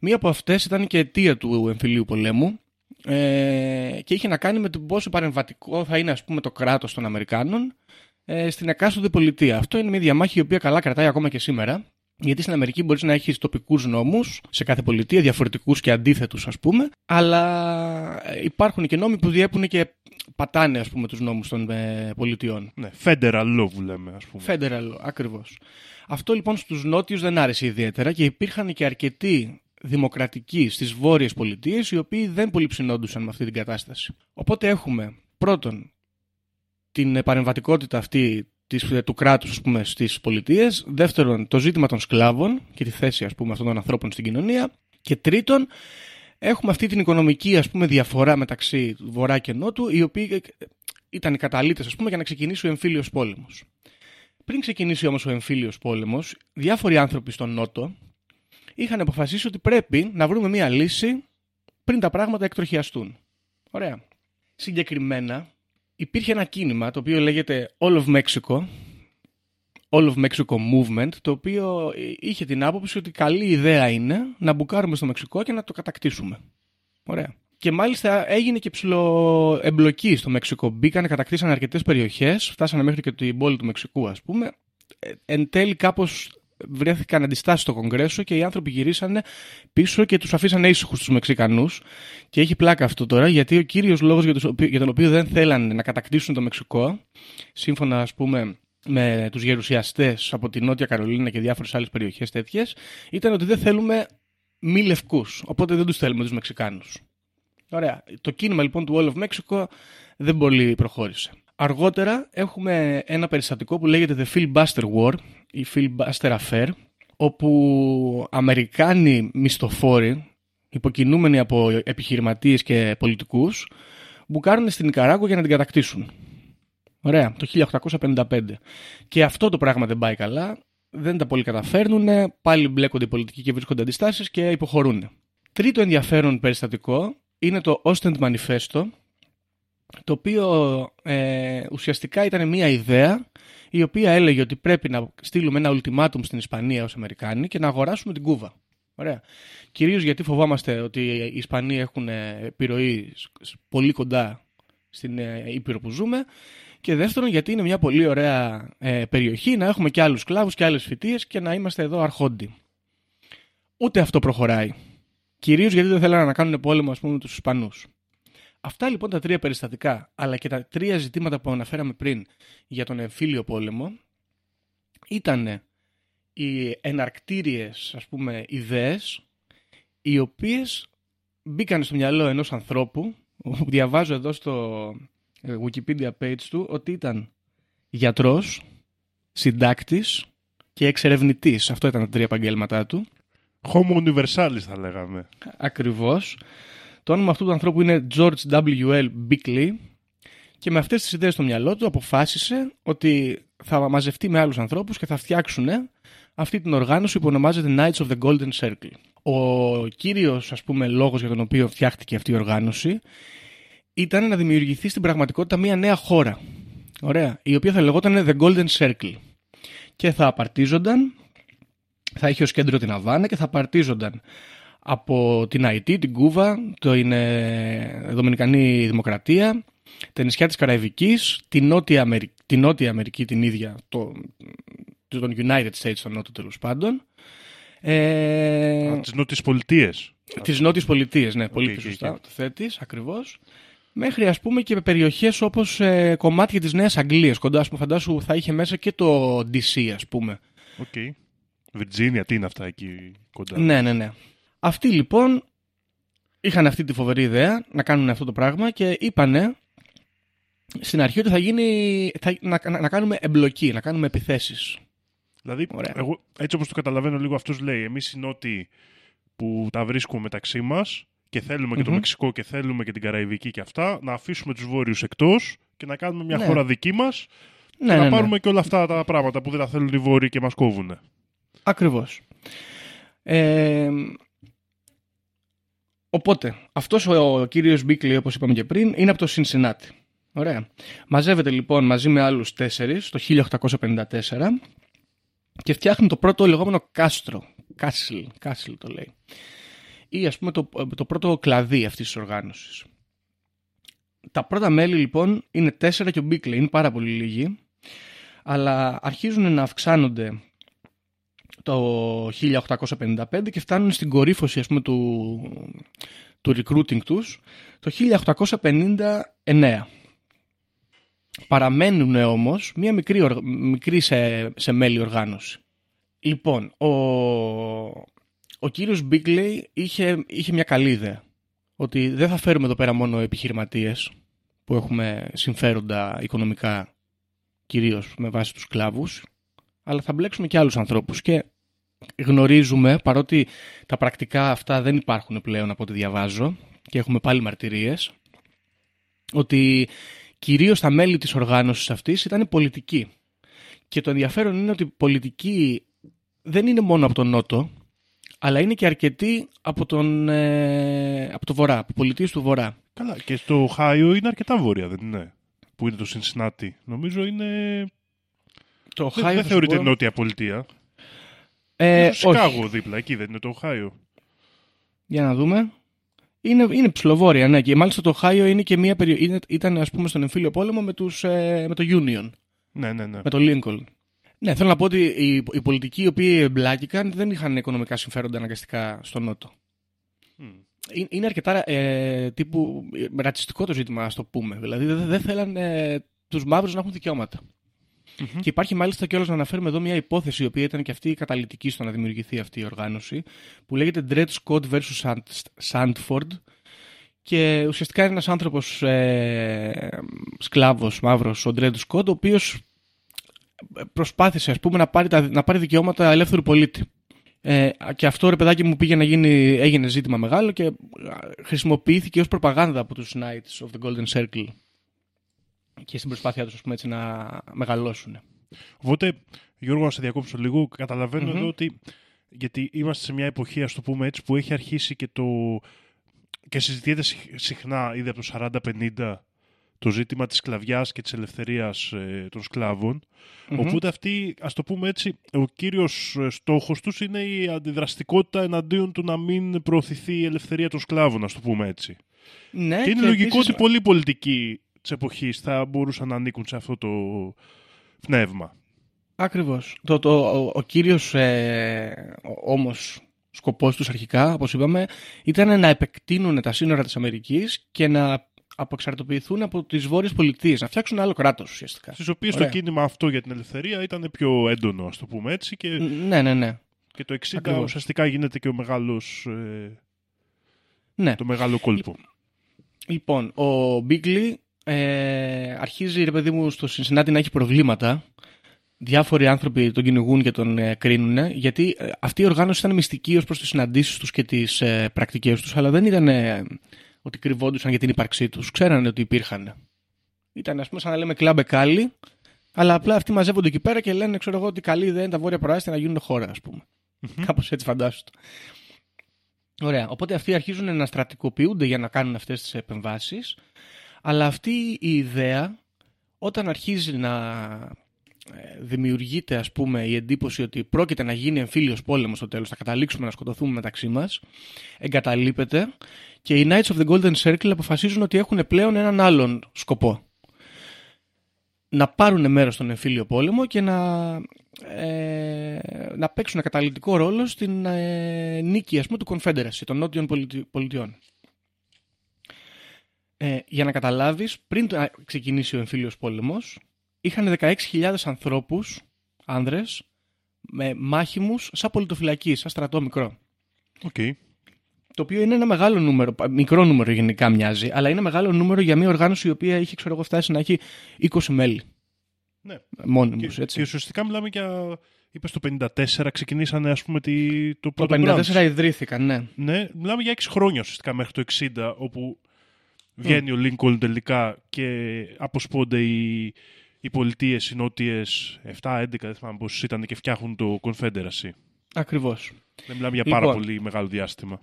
Μία από αυτές ήταν και αιτία του εμφυλίου πολέμου ε, και είχε να κάνει με το πόσο παρεμβατικό θα είναι ας πούμε, το κράτος των Αμερικάνων ε, στην εκάστοτε πολιτεία. Αυτό είναι μια διαμάχη η οποία καλά κρατάει ακόμα και σήμερα. Γιατί στην Αμερική μπορείς να έχεις τοπικούς νόμους σε κάθε πολιτεία, διαφορετικούς και αντίθετους, ας πούμε, αλλά ε, υπάρχουν και νόμοι που διέπουν και πατάνε, ας πούμε, τους νόμους των ε, πολιτιών. Ναι, federal law που λέμε ας πούμε. Federal, ακριβώς. Αυτό λοιπόν στους νότιους δεν άρεσε ιδιαίτερα και υπήρχαν και αρκετοί δημοκρατικοί στις βόρειες πολιτείες οι οποίοι δεν πολύ ψινόντουσαν με αυτή την κατάσταση. Οπότε έχουμε πρώτον την ε, παρεμβατικότητα αυτή της, ε, του κράτους ας πούμε, στις πολιτείες, δεύτερον το ζήτημα των σκλάβων και τη θέση ας πούμε, αυτών των ανθρώπων στην κοινωνία και τρίτον έχουμε αυτή την οικονομική ας πούμε, διαφορά μεταξύ βορρά και νότου οι οποίοι ε, ήταν οι καταλήτες ας πούμε, για να ξεκινήσει ο εμφύλιος πόλεμος. Πριν ξεκινήσει όμως ο εμφύλιος πόλεμος, διάφοροι άνθρωποι στον Νότο είχαν αποφασίσει ότι πρέπει να βρούμε μία λύση πριν τα πράγματα εκτροχιαστούν. Ωραία. Συγκεκριμένα, υπήρχε ένα κίνημα το οποίο λέγεται All of Mexico, All of Mexico Movement, το οποίο είχε την άποψη ότι καλή ιδέα είναι να μπουκάρουμε στο Μεξικό και να το κατακτήσουμε. Ωραία. Και μάλιστα έγινε και ψηλό εμπλοκή στο Μεξικό. Μπήκαν, κατακτήσαν αρκετές περιοχές, φτάσανε μέχρι και την πόλη του Μεξικού, ας πούμε. Ε, εν τέλει, κάπως βρέθηκαν αντιστάσεις στο Κογκρέσο και οι άνθρωποι γυρίσανε πίσω και τους αφήσανε ήσυχους τους Μεξικανούς. Και έχει πλάκα αυτό τώρα, γιατί ο κύριος λόγος για, τους- για τον οποίο δεν θέλανε να κατακτήσουν το Μεξικό, σύμφωνα ας πούμε με τους γερουσιαστές από τη Νότια Καρολίνα και διάφορες άλλες περιοχές τέτοιες, ήταν ότι δεν θέλουμε μη λευκούς. Οπότε δεν τους θέλουμε τους Μεξικάνους. Ωραία. Το κίνημα λοιπόν του All of Mexico δεν πολύ προχώρησε. Αργότερα έχουμε ένα περιστατικό που λέγεται The Filibuster War ή Filibuster Affair όπου Αμερικάνοι μισθοφόροι υποκινούμενοι από επιχειρηματίες και πολιτικούς μπουκάρουν στην Ικαράγουα για να την κατακτήσουν. Ωραία, το 1855. Και αυτό το πράγμα δεν πάει καλά, δεν τα πολύ καταφέρνουν, πάλι μπλέκονται οι πολιτικοί και βρίσκονται αντιστάσεις και υποχωρούν. Τρίτο ενδιαφέρον περιστατικό είναι το Ostend Manifesto, το οποίο ε, ουσιαστικά ήταν μια ιδέα η οποία έλεγε ότι πρέπει να στείλουμε ένα ultimatum στην Ισπανία ως Αμερικάνοι και να αγοράσουμε την Κούβα. Ωραία. Κυρίως γιατί φοβάμαστε ότι οι Ισπανοί έχουν ε, επιρροή σ- σ- πολύ κοντά στην ε, Ήπειρο που ζούμε και δεύτερον γιατί είναι μια πολύ ωραία ε, περιοχή να έχουμε και άλλους κλάβους και άλλες φοιτίες και να είμαστε εδώ αρχόντιοι. Ούτε αυτό προχωράει. Κυρίως γιατί δεν θέλανε να κάνουν πόλεμο, ας πούμε, με τους Ισπανούς. Αυτά λοιπόν τα τρία περιστατικά, αλλά και τα τρία ζητήματα που αναφέραμε πριν για τον εμφύλιο πόλεμο, ήταν οι εναρκτήριες, ας πούμε, ιδέες, οι οποίες μπήκαν στο μυαλό ενός ανθρώπου, που διαβάζω εδώ στο ε, Wikipedia page του, ότι ήταν γιατρός, συντάκτης και εξερευνητής. Αυτό ήταν τα τρία επαγγέλματά του. Homo universalis θα λέγαμε. Ακριβώς. Το όνομα αυτού του ανθρώπου είναι George W.L. Bickley και με αυτές τις ιδέες στο μυαλό του αποφάσισε ότι θα μαζευτεί με άλλους ανθρώπους και θα φτιάξουν αυτή την οργάνωση που ονομάζεται Knights of the Golden Circle. Ο κύριος ας πούμε λόγος για τον οποίο φτιάχτηκε αυτή η οργάνωση ήταν να δημιουργηθεί στην πραγματικότητα μια νέα χώρα. Ωραία. Η οποία θα λεγόταν The Golden Circle. Και θα απαρτίζονταν, θα είχε ως κέντρο την Αβάνα και θα απαρτίζονταν από την Αϊτή, την Κούβα, την ε, Δομινικανή Δημοκρατία, τα νησιά της Καραϊβικής, την Νότια Αμερική, την, Νότια Αμερική την ίδια, το, τον United States, τον Νότο τέλος πάντων, ε, Από τις νότιες πολιτείες. τις Νότιες Πολιτείες, ναι, πολύ Οκ, πιο οκ, σωστά οκ. το θέτεις, ακριβώς. Μέχρι ας πούμε και περιοχές όπως ε, κομμάτια της Νέας Αγγλίας, κοντά ας πούμε φαντάσου θα είχε μέσα και το DC ας πούμε. Οκ. Βιρτζίνια, τι είναι αυτά εκεί κοντά; Ναι, ναι, ναι. Αυτοί λοιπόν είχαν αυτή τη φοβερή ιδέα να κάνουν αυτό το πράγμα και είπανε στην αρχή ότι θα γίνει, θα, να, να, να κάνουμε εμπλοκή, να κάνουμε επιθέσεις. Δηλαδή, Ωραία. εγώ, έτσι όπως το καταλαβαίνω λίγο αυτός λέει, εμείς οι νότιοι που τα βρίσκουμε μεταξύ μας και θελουμε και το Μμμ. Μεξικό και θέλουμε και την Καραϊβική και αυτά, να αφήσουμε τους βόρειους εκτός και να κάνουμε μια Ναι. χώρα δική μας Ναι, και ναι, να ναι. πάρουμε και όλα αυτά τα πράγματα που δεν τα θέλουν οι Βόρειοι και μας κόβουν. Ακριβώς. Ε, οπότε, αυτός ο, ο κύριος Μπίκλι, όπως είπαμε και πριν, είναι από το Cincinnati. Ωραία. Μαζεύεται λοιπόν μαζί με άλλους τέσσερις το 1854 και φτιάχνει το πρώτο λεγόμενο κάστρο. Castle, Castle το λέει. Ή ας πούμε το, το πρώτο κλαδί αυτής της οργάνωσης. Τα πρώτα μέλη λοιπόν είναι τέσσερα και ο Μπίκλι, είναι πάρα πολύ λίγοι. Αλλά αρχίζουν να αυξάνονται το 1855 και φτάνουν στην κορύφωση ας πούμε, του, του recruiting τους το 1859. Παραμένουν όμως μία μικρή, οργ- μικρή σε, σε μέλη οργάνωση. Λοιπόν, ο, ο κύριος Μπίγκλεϊ είχε, είχε μια καλή ιδέα. Ότι δεν θα φέρουμε εδώ πέρα μόνο επιχειρηματίες που έχουμε συμφέροντα οικονομικά κυρίως με βάση τους κλάβους αλλά θα μπλέξουμε και άλλους ανθρώπους και γνωρίζουμε, παρότι τα πρακτικά αυτά δεν υπάρχουν πλέον από ό,τι διαβάζω και έχουμε πάλι μαρτυρίες, ότι κυρίως τα μέλη της οργάνωσης αυτής ήταν πολιτικοί. Και το ενδιαφέρον είναι ότι πολιτικοί δεν είναι μόνο από τον Νότο, αλλά είναι και αρκετοί από, τον, ε, από το Βορρά, από πολιτείες του Βορρά. Καλά, και στο Οχάιο είναι αρκετά βόρεια, δεν είναι. Που είναι το Cincinnati. Νομίζω είναι. Το Δεν, Ohio, δεν θα σου θεωρείται πω- νότια πολιτεία. Ε, το Σικάγο όχι. δίπλα, εκεί δεν είναι το Οχάιο. Για να δούμε. Είναι, είναι ψηλοβόρεια, ναι. Και μάλιστα το Ohio είναι και μια περιο... είναι- ήταν ας πούμε στον εμφύλιο πόλεμο με, τους, ε, με το Union, Ναι, ναι, ναι. με το Lincoln. Ναι, θέλω να πω ότι οι, οι πολιτικοί οι οποίοι εμπλάκηκαν δεν είχαν οικονομικά συμφέροντα αναγκαστικά στο Νότο. Μμ. Είναι, είναι αρκετά ε, τύπου ε, ρατσιστικό το ζήτημα, ας το πούμε. Δηλαδή δεν, δεν θέλαν ε, τους μαύρους να έχουν δικαιώματα. Μμμ. Και υπάρχει μάλιστα κιόλας να αναφέρουμε εδώ μια υπόθεση η οποία ήταν και αυτή η καταλητική στο να δημιουργηθεί αυτή η οργάνωση που λέγεται Dred Scott vs. Sand- Sandford και ουσιαστικά είναι ένας άνθρωπος ε, σκλάβος μαύρος, ο Dred Scott, ο οποίος προσπάθησε ας πούμε να πάρει, τα, να πάρει δικαιώματα ελεύθερου πολίτη. Ε, και αυτό ρε παιδάκι μου πήγε να γίνει, έγινε ζήτημα μεγάλο και α, χρησιμοποιήθηκε ως προπαγάνδα από τους Knights of the Golden Circle και στην προσπάθειά τους ας πούμε, έτσι, να μεγαλώσουν. Οπότε, Γιώργο, να σε διακόψω λίγο. Καταλαβαίνω Μμμ. εδώ ότι. Γιατί είμαστε σε μια εποχή, ας το πούμε έτσι, που έχει αρχίσει και το. και συζητιέται συ- συχνά, ήδη από το 40-50, το ζήτημα της σκλαβιάς και της ελευθερίας ε, των σκλάβων. Μμμ. Οπότε αυτή, ας το πούμε έτσι, ο κύριος ε, στόχος τους είναι η αντιδραστικότητα εναντίον του να μην προωθηθεί η ελευθερία των σκλάβων, ας το πούμε έτσι. Ναι, και είναι λογικό επίσης- ότι πολλοί πολιτικοί της εποχής θα μπορούσαν να ανήκουν σε αυτό το πνεύμα. Ακριβώς. Το, το, ο, ο κύριος ε, ο- όμως σκοπός τους αρχικά, όπως είπαμε, ήταν να επεκτείνουν τα σύνορα της Αμερικής και να αποξαρτοποιηθούν από τις βόρειες πολιτείες, να φτιάξουν άλλο κράτος ουσιαστικά. Στις οποίες Ωραία. το κίνημα αυτό για την ελευθερία ήταν πιο έντονο, ας το πούμε έτσι, και, Ναι, ναι, ναι. και το 60 Ακριβώς. ουσιαστικά γίνεται και ο μεγάλος, ε, ναι. το μεγάλο κόλπο. Λοιπόν, ο Μπίγκλι ε, αρχίζει, ρε παιδί μου, στο Cincinnati να έχει προβλήματα. Διάφοροι άνθρωποι τον κυνηγούν και τον ε, κρίνουν, γιατί ε, αυτή η οργάνωση ήταν μυστική ως προς τις συναντήσεις τους και τις ε, πρακτικές τους, αλλά δεν ήταν ε, ότι κρυβόντουσαν για την ύπαρξή τους. Ξέρανε ότι υπήρχαν. Ήταν, ας πούμε, σαν να λέμε κλαμπ κάλλη, αλλά απλά αυτοί μαζεύονται εκεί πέρα και λένε, ξέρω εγώ, ότι καλή ιδέα είναι τα βόρεια προάστια να γίνουν χώρα, ας πούμε. Κάπως έτσι φαντάσου το. Ωραία. Οπότε αυτοί αρχίζουν να στρατικοποιούνται για να κάνουν αυτές τις επεμβάσεις. Αλλά αυτή η ιδέα, όταν αρχίζει να ε, δημιουργείται ας πούμε η εντύπωση ότι πρόκειται να γίνει εμφύλιος πόλεμος στο τέλος, θα καταλήξουμε να σκοτωθούμε μεταξύ μας, εγκαταλείπεται και οι Knights of the Golden Circle αποφασίζουν ότι έχουν πλέον έναν άλλον σκοπό. Να πάρουν μέρος στον εμφύλιο πόλεμο και να, ε, να παίξουν καταλητικό ρόλο στην ε, νίκη ας πούμε, του Confederacy, των νότιων πολιτι- πολιτιών. Ε, για να καταλάβεις, πριν το- να ξεκινήσει ο εμφύλιος πόλεμος, είχαν 16.000 ανθρώπους, άνδρες, με μάχημους σαν πολιτοφυλακή, σαν στρατό μικρό. Οκ. Το οποίο είναι ένα μεγάλο νούμερο, πα- μικρό νούμερο γενικά μοιάζει, αλλά είναι μεγάλο νούμερο για μια οργάνωση η οποία έχει, ξέρω εγώ, φτάσει να έχει 20 μέλη. Ναι. Μόνιμους, Και, έτσι. και ουσιαστικά μιλάμε για. Είπες το 54 ξεκινήσανε ας πούμε τη, το Το πρώτο 54 branch. ιδρύθηκαν, ναι. Ναι, μιλάμε για 6 χρόνια ουσιαστικά μέχρι το 60, όπου Βγαίνει ο Λίνκολν τελικά και αποσπώνται οι, οι πολιτείες, οι νότιες 7-11, δεν θυμάμαι πόσου ήταν και φτιάχνουν το Confederacy. Ακριβώς. Δεν μιλάμε για πάρα Λοιπόν. πολύ μεγάλο διάστημα.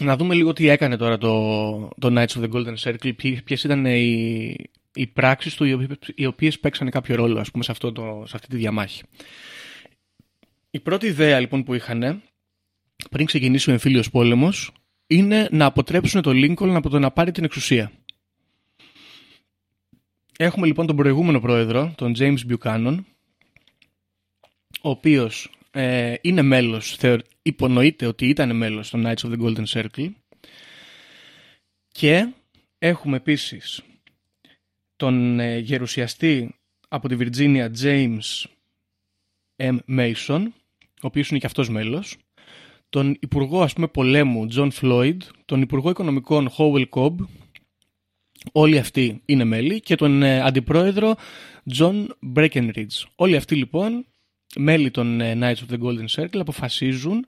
Να δούμε λίγο τι έκανε τώρα το, το Knights of the Golden Circle, ποιε ποιες ήταν οι, οι πράξεις του οι οποίες, οι οποίες παίξανε κάποιο ρόλο ας πούμε, σε, αυτό το, σε αυτή τη διαμάχη. Η πρώτη ιδέα λοιπόν που είχαν πριν ξεκινήσει ο εμφύλιος πόλεμος είναι να αποτρέψουν τον Lincoln από το να πάρει την εξουσία. Έχουμε λοιπόν τον προηγούμενο πρόεδρο, τον James Buchanan, ο οποίος ε, είναι μέλος, θεω, υπονοείται ότι ήταν μέλος των Knights of the Golden Circle. Και έχουμε επίσης τον ε, γερουσιαστή από τη Βιρτζίνια James M. Mason, ο οποίος είναι και αυτός μέλος, τον Υπουργό ας πούμε πολέμου John Floyd, τον Υπουργό Οικονομικών Howell Cobb, όλοι αυτοί είναι μέλη και τον ε, Αντιπρόεδρο John Breckenridge. Όλοι αυτοί λοιπόν, μέλη των ε, Knights of the Golden Circle, αποφασίζουν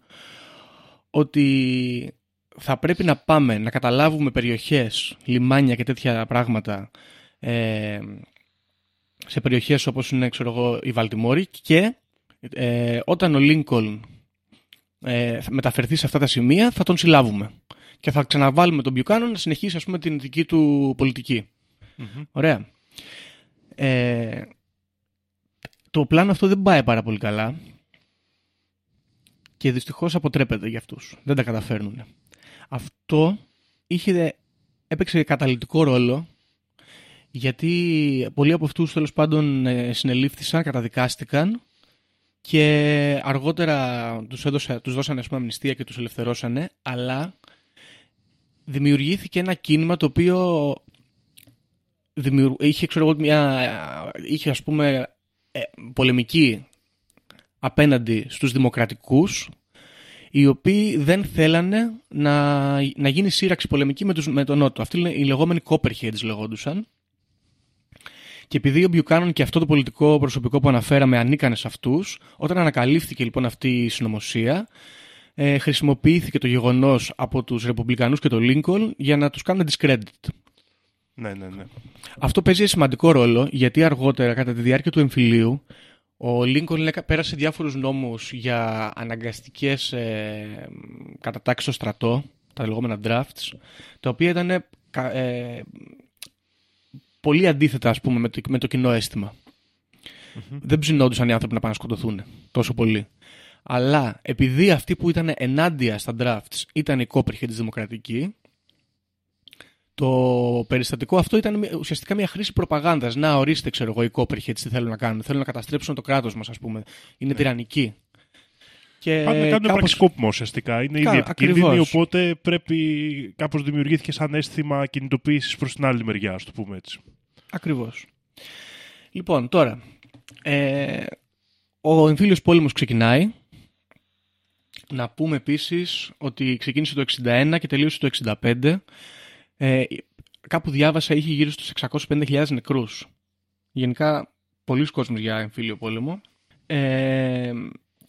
ότι θα πρέπει να πάμε να καταλάβουμε περιοχές, λιμάνια και τέτοια πράγματα ε, σε περιοχές όπως είναι ξέρω εγώ, η Βαλτιμόρη και ε, όταν ο Λίνκολν ε, θα μεταφερθεί σε αυτά τα σημεία θα τον συλλάβουμε και θα ξαναβάλουμε τον Μπιουκάνον να συνεχίσει ας πούμε την δική του πολιτική. Ωραία. Ε, το πλάνο αυτό δεν πάει πάρα πολύ καλά και δυστυχώς αποτρέπεται για αυτούς. Δεν τα καταφέρνουν. Αυτό είχε, έπαιξε καταλητικό ρόλο γιατί πολλοί από αυτούς τέλος πάντων ε, συνελήφθησαν, καταδικάστηκαν και αργότερα τους, έδωσε, τους δώσανε ας πούμε, αμνηστία και τους ελευθερώσανε αλλά δημιουργήθηκε ένα κίνημα το οποίο δημιουργ... είχε, ξέρω, εγώ, μια... είχε ας πούμε ε, πολεμική απέναντι στους δημοκρατικούς οι οποίοι δεν θέλανε να, να γίνει σύραξη πολεμική με, τους, με τον Νότο. Αυτοί είναι οι λεγόμενοι Copperheads λεγόντουσαν. Και επειδή ο Μπιουκάνον και αυτό το πολιτικό προσωπικό που αναφέραμε ανήκανε σε αυτούς, όταν ανακαλύφθηκε λοιπόν αυτή η συνωμοσία, ε, χρησιμοποιήθηκε το γεγονός από τους Ρεπουμπλικανούς και τον Λίνκολn για να τους κάνουν discredit. Ναι, ναι, ναι. Αυτό παίζει σημαντικό ρόλο γιατί αργότερα, κατά τη διάρκεια του εμφυλίου, ο Λίνκολν έκα- πέρασε διάφορους νόμους για αναγκαστικές ε, κατατάξεις στο στρατό, τα λεγόμενα drafts, τα οποία ήταν κα- ε, πολύ αντίθετα ας πούμε, με, το, με το κοινό αίσθημα. Δεν ψινόντουσαν οι άνθρωποι να πάνε να σκοτωθούν τόσο πολύ. Αλλά επειδή αυτοί που ήταν ενάντια στα drafts ήταν οι κόπριχοι της Δημοκρατική, το περιστατικό αυτό ήταν μια- ουσιαστικά μια χρήση προπαγάνδας. Να ορίστε, ξέρω εγώ, οι κόπριχοι έτσι τι θέλουν να κάνουν. Θέλουν να καταστρέψουν το κράτος μας, ας πούμε. Είναι τυραννικοί. Και Πάνε να κάνουν κάπως- πραξικόπημα ουσιαστικά. Είναι Κα- ήδη επικίνδυνοι, ακριβώς. οπότε πρέπει κάπως δημιουργήθηκε σαν αίσθημα κινητοποίησης προς την άλλη μεριά, ας το πούμε έτσι. Ακριβώς. Λοιπόν, τώρα, ε, ο εμφύλιος πόλεμος ξεκινάει. Να πούμε επίσης ότι ξεκίνησε το 61 και τελείωσε το 65. Ε, κάπου διάβασα είχε γύρω στους 650.000 νεκρούς. Γενικά, πολλοί κόσμος για εμφύλιο πόλεμο. Ε,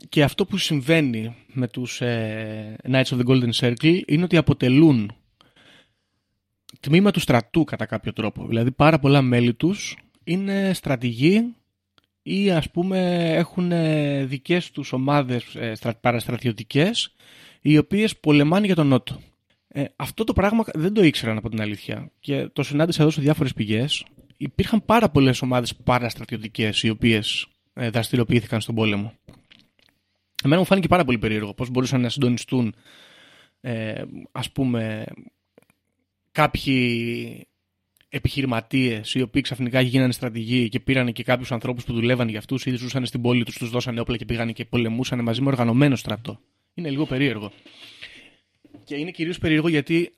και αυτό που συμβαίνει με τους ε, Knights of the Golden Circle είναι ότι αποτελούν τμήμα του στρατού κατά κάποιο τρόπο. Δηλαδή πάρα πολλά μέλη τους είναι στρατηγοί ή ας πούμε έχουν ε, δικές τους ομάδες ε, στρα- παραστρατιωτικές οι οποίες πολεμάνε για τον Νότο. Ε, αυτό το πράγμα δεν το ήξεραν από την αλήθεια και το συνάντησα εδώ σε διάφορες πηγές. Υπήρχαν πάρα πολλές ομάδες παραστρατιωτικές οι οποίες ε, δραστηριοποιήθηκαν στον πόλεμο. Εμένα μου φάνηκε πάρα πολύ περίεργο πώς μπορούσαν να συντονιστούν ε, ας πούμε κάποιοι επιχειρηματίες οι οποίοι ξαφνικά γίνανε στρατηγοί και πήραν και κάποιους ανθρώπους που δουλεύαν για αυτούς ή ζούσαν στην πόλη τους, τους δώσανε όπλα και πήγαν και πολεμούσαν μαζί με οργανωμένο στρατό. Είναι λίγο περίεργο. Και είναι κυρίως περίεργο γιατί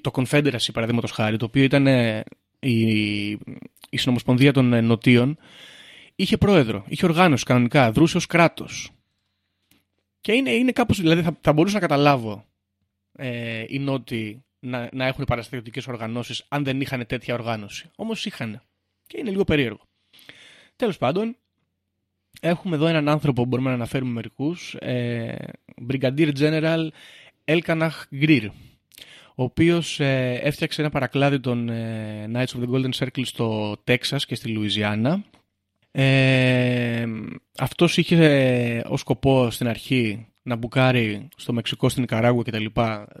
το Confederacy, παραδείγματος χάρη, το οποίο ήταν ε, η, η συνομοσπονδία των ε, Νοτίων, είχε πρόεδρο, είχε οργάνωση κανονικά, δρούσε ως κράτος. Και είναι, είναι κάπως, δηλαδή θα, θα μπορούσα να καταλάβω ε, οι Νότιοι να, να έχουν παραστατικές οργανώσεις αν δεν είχαν τέτοια οργάνωση. Όμως είχαν. Και είναι λίγο περίεργο. Τέλος πάντων, έχουμε εδώ έναν άνθρωπο που μπορούμε να αναφέρουμε μερικούς, ε, Brigadier General Elkanah Greer, ο οποίος ε, έφτιαξε ένα παρακλάδι των ε, Knights of the Golden Circle στο Τέξας και στη Λουιζιάννα. Ε, αυτός είχε ε, ως σκοπό στην αρχή να μπουκάρει στο Μεξικό, στην Ικαράγουα κτλ.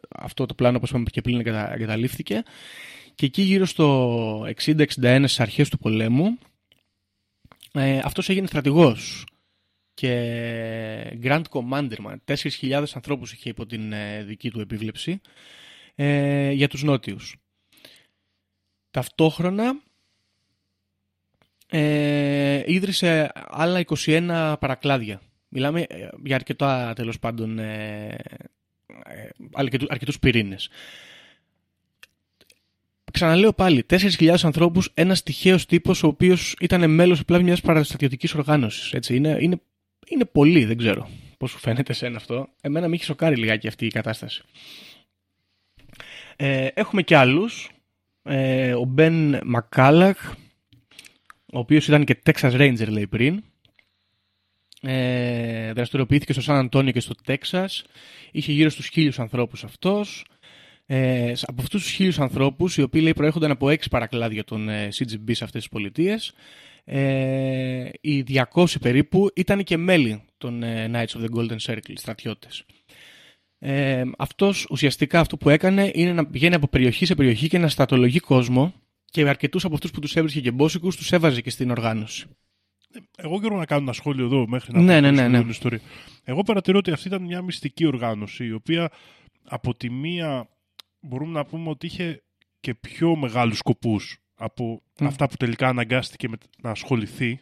Αυτό το πλάνο, όπως είπαμε και πριν, εγκατα- εγκαταλείφθηκε. Και εκεί γύρω στο 60-61 στις αρχές του πολέμου, ε, αυτός έγινε στρατηγός και Grand Commander, man. 4.000 ανθρώπους είχε υπό την ε, δική του επίβλεψη ε, για τους νότιους. Ταυτόχρονα ε, ίδρυσε άλλα 21 παρακλάδια. Μιλάμε ε, για αρκετά τέλος πάντων ε, ε, αρκετού- αρκετούς πυρήνες. Ξαναλέω πάλι, 4.000 ανθρώπους, ένας τυχαίος τύπος ο οποίος ήταν μέλος απλά μιας παραστατιωτικής οργάνωσης. Έτσι. Είναι, είναι, είναι πολύ, δεν ξέρω πώς σου φαίνεται σε αυτό. Εμένα με έχει σοκάρει λιγάκι αυτή η κατάσταση. Ε, έχουμε και άλλους. Ε, ο Μπεν Μακάλαχ, ο οποίος ήταν και Texas Ranger λέει πριν. Ε, δραστηριοποιήθηκε στο Σαν Αντώνιο και στο Τέξας. Είχε γύρω στους χίλιους ανθρώπους αυτός. Ε, από αυτούς τους χίλιους ανθρώπους, οι οποίοι λέει προέρχονταν από έξι παρακλάδια των ε, CGB σε αυτές τις πολιτείες, ε, οι 200 περίπου ήταν και μέλη των ε, Knights of the Golden Circle, στρατιώτες. Ε, αυτός ουσιαστικά αυτό που έκανε είναι να πηγαίνει από περιοχή σε περιοχή και να στρατολογεί κόσμο και αρκετούς από αυτούς που τους έβρισκε και μπόσικους τους έβαζε και στην οργάνωση. Εγώ και να κάνω ένα σχόλιο εδώ μέχρι να Ναι, πω ναι, την ναι, ναι. όλη ιστορία. Εγώ παρατηρώ ότι αυτή ήταν μια μυστική οργάνωση η οποία από τη μία μπορούμε να πούμε ότι είχε και πιο μεγάλους σκοπούς από Μμ. αυτά που τελικά αναγκάστηκε με- να ασχοληθεί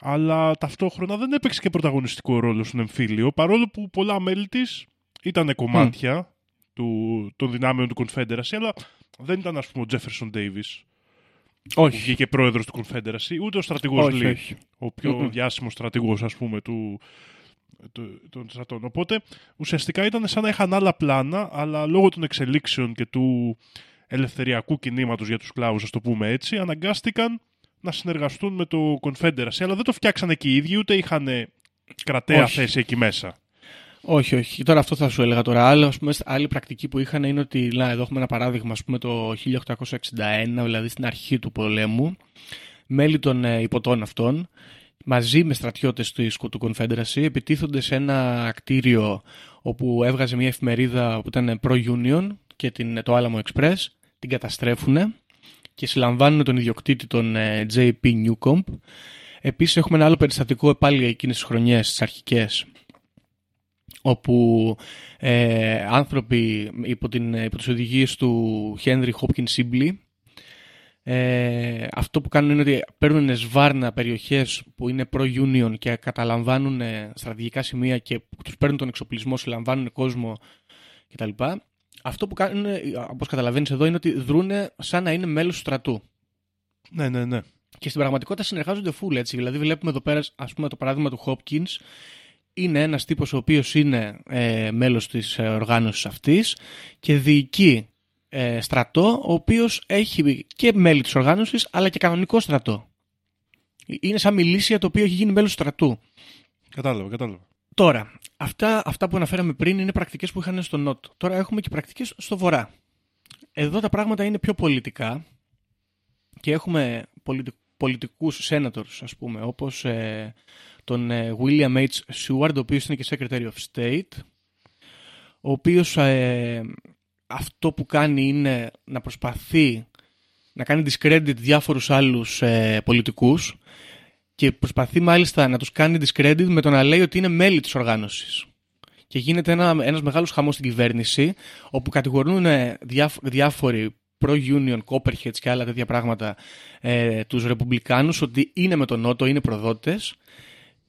αλλά ταυτόχρονα δεν έπαιξε και πρωταγωνιστικό ρόλο στον εμφύλιο παρόλο που πολλά μέλη της ήταν κομμάτια του, των δυνάμεων του Confederacy αλλά δεν ήταν ας πούμε ο Jefferson Davis που Όχι. βγήκε πρόεδρος του Confederacy ούτε ο στρατηγός Όχι, Lee όχι. ο πιο Μμμ. διάσημος στρατηγός ας πούμε του, του, των στρατών. Οπότε ουσιαστικά ήταν σαν να είχαν άλλα πλάνα, αλλά λόγω των εξελίξεων και του ελευθεριακού κινήματος για τους κλάβους, ας το πούμε έτσι, αναγκάστηκαν να συνεργαστούν με το Confederacy, αλλά δεν το φτιάξανε και οι ίδιοι, ούτε είχαν κρατέα Όχι. θέση εκεί μέσα. Όχι, όχι. Και τώρα αυτό θα σου έλεγα τώρα. Άλλο, ας πούμε, άλλη πρακτική που είχαν είναι ότι, να, εδώ έχουμε ένα παράδειγμα, ας πούμε, το 1861, δηλαδή στην αρχή του πολέμου, μέλη των ε, υποτών αυτών, μαζί με στρατιώτες του, του Confederacy, επιτίθονται σε ένα κτίριο όπου έβγαζε μια εφημερίδα που ήταν pro-union και την, το Alamo Express, την καταστρέφουν και συλλαμβάνουν τον ιδιοκτήτη τον ε, JP Newcomb. Επίσης έχουμε ένα άλλο περιστατικό πάλι εκείνες τις χρονιές, τις αρχικές, όπου ε, άνθρωποι υπό, την, υπό τις οδηγίες του Henry Hopkins Sibley ε, αυτό που κάνουν είναι ότι παίρνουν σβάρνα περιοχές που είναι pro-union και καταλαμβάνουν ε, στρατηγικά σημεία και τους παίρνουν τον εξοπλισμό, συλλαμβάνουν κόσμο κτλ. Αυτό που κάνουν, ε, όπως καταλαβαίνεις εδώ, είναι ότι δρούν σαν να είναι μέλος του στρατού. Ναι, ναι, ναι. Και στην πραγματικότητα συνεργάζονται full έτσι. Δηλαδή, βλέπουμε εδώ πέρα, ας πούμε, το παράδειγμα του Hopkins. Είναι ένας τύπος ο οποίος είναι ε, μέλος της ε, οργάνωσης αυτής και διοικεί ε, στρατό, ο οποίος έχει και μέλη της οργάνωσης, αλλά και κανονικό στρατό. Είναι σαν μιλήσια το οποίο έχει γίνει μέλος του στρατού. Κατάλαβα, κατάλαβα. Τώρα, αυτά, αυτά που αναφέραμε πριν είναι πρακτικές που είχαν στο Νότο. Τώρα έχουμε και πρακτικές στο Βορρά. Εδώ τα πράγματα είναι πιο πολιτικά και έχουμε πολιτι, πολιτικούς senators, ας πούμε, όπως ε, τον ε, William H. Seward, ο οποίος είναι και Secretary of State, ο οποίος ε, αυτό που κάνει είναι να προσπαθεί να κάνει discredit διάφορους άλλους ε, πολιτικούς και προσπαθεί μάλιστα να τους κάνει discredit με το να λέει ότι είναι μέλη της οργάνωσης. Και γίνεται ένα, ένας μεγάλος χαμός στην κυβέρνηση, όπου κατηγορούν ε, διάφ- διάφοροι pro-union, copperheads και άλλα τέτοια πράγματα ε, τους ρεπουμπλικάνους ότι είναι με τον Νότο, είναι προδότες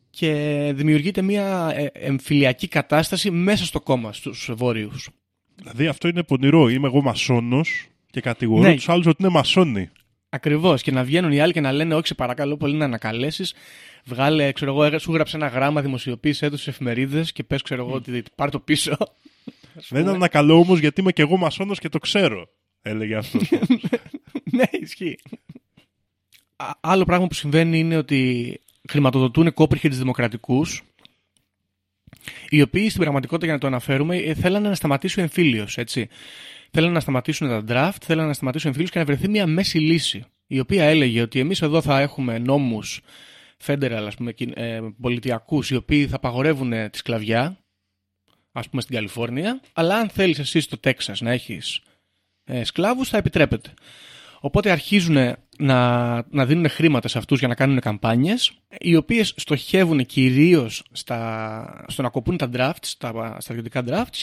και δημιουργείται μια ε, εμφυλιακή κατάσταση μέσα στο κόμμα, στους βόρειους. Δηλαδή αυτό είναι πονηρό. Είμαι εγώ μασόνος και κατηγορώ Ναι. τους άλλους ότι είναι μασόνοι. Ακριβώς. Και να βγαίνουν οι άλλοι και να λένε: Όχι, σε παρακαλώ πολύ να ανακαλέσεις. Βγάλε, ξέρω εγώ, έγρα- σου γράψε ένα γράμμα, δημοσιοποίησε το στις εφημερίδες και πες, ξέρω εγώ, ότι πάρ το πίσω. Δεν είναι ανακαλώ όμως γιατί είμαι και εγώ μασόνος και το ξέρω. Έλεγε αυτό. ναι, ισχύει. Α- Άλλο πράγμα που συμβαίνει είναι ότι χρηματοδοτούν κόπριχε δημοκρατικούς οι οποίοι στην πραγματικότητα, για να το αναφέρουμε, ε, θέλανε να σταματήσει ο εμφύλιος. Θέλανε να σταματήσουν τα draft, θέλανε να σταματήσουν ο εμφύλιος και να βρεθεί μια μέση λύση. Η οποία έλεγε ότι εμείς εδώ θα έχουμε νόμους federal, ας πούμε, κυ- ε, πολιτιακούς, οι οποίοι θα απαγορεύουν ε, τη σκλαβιά, ας πούμε στην Καλιφόρνια, αλλά αν θέλεις εσύ στο Τέξας να έχεις ε, σκλάβους, θα επιτρέπεται. Οπότε αρχίζουν να, να δίνουν χρήματα σε αυτούς για να κάνουν καμπάνιες, οι οποίες στοχεύουν κυρίως στα, στο να κοπούν τα drafts, τα στρατιωτικά drafts,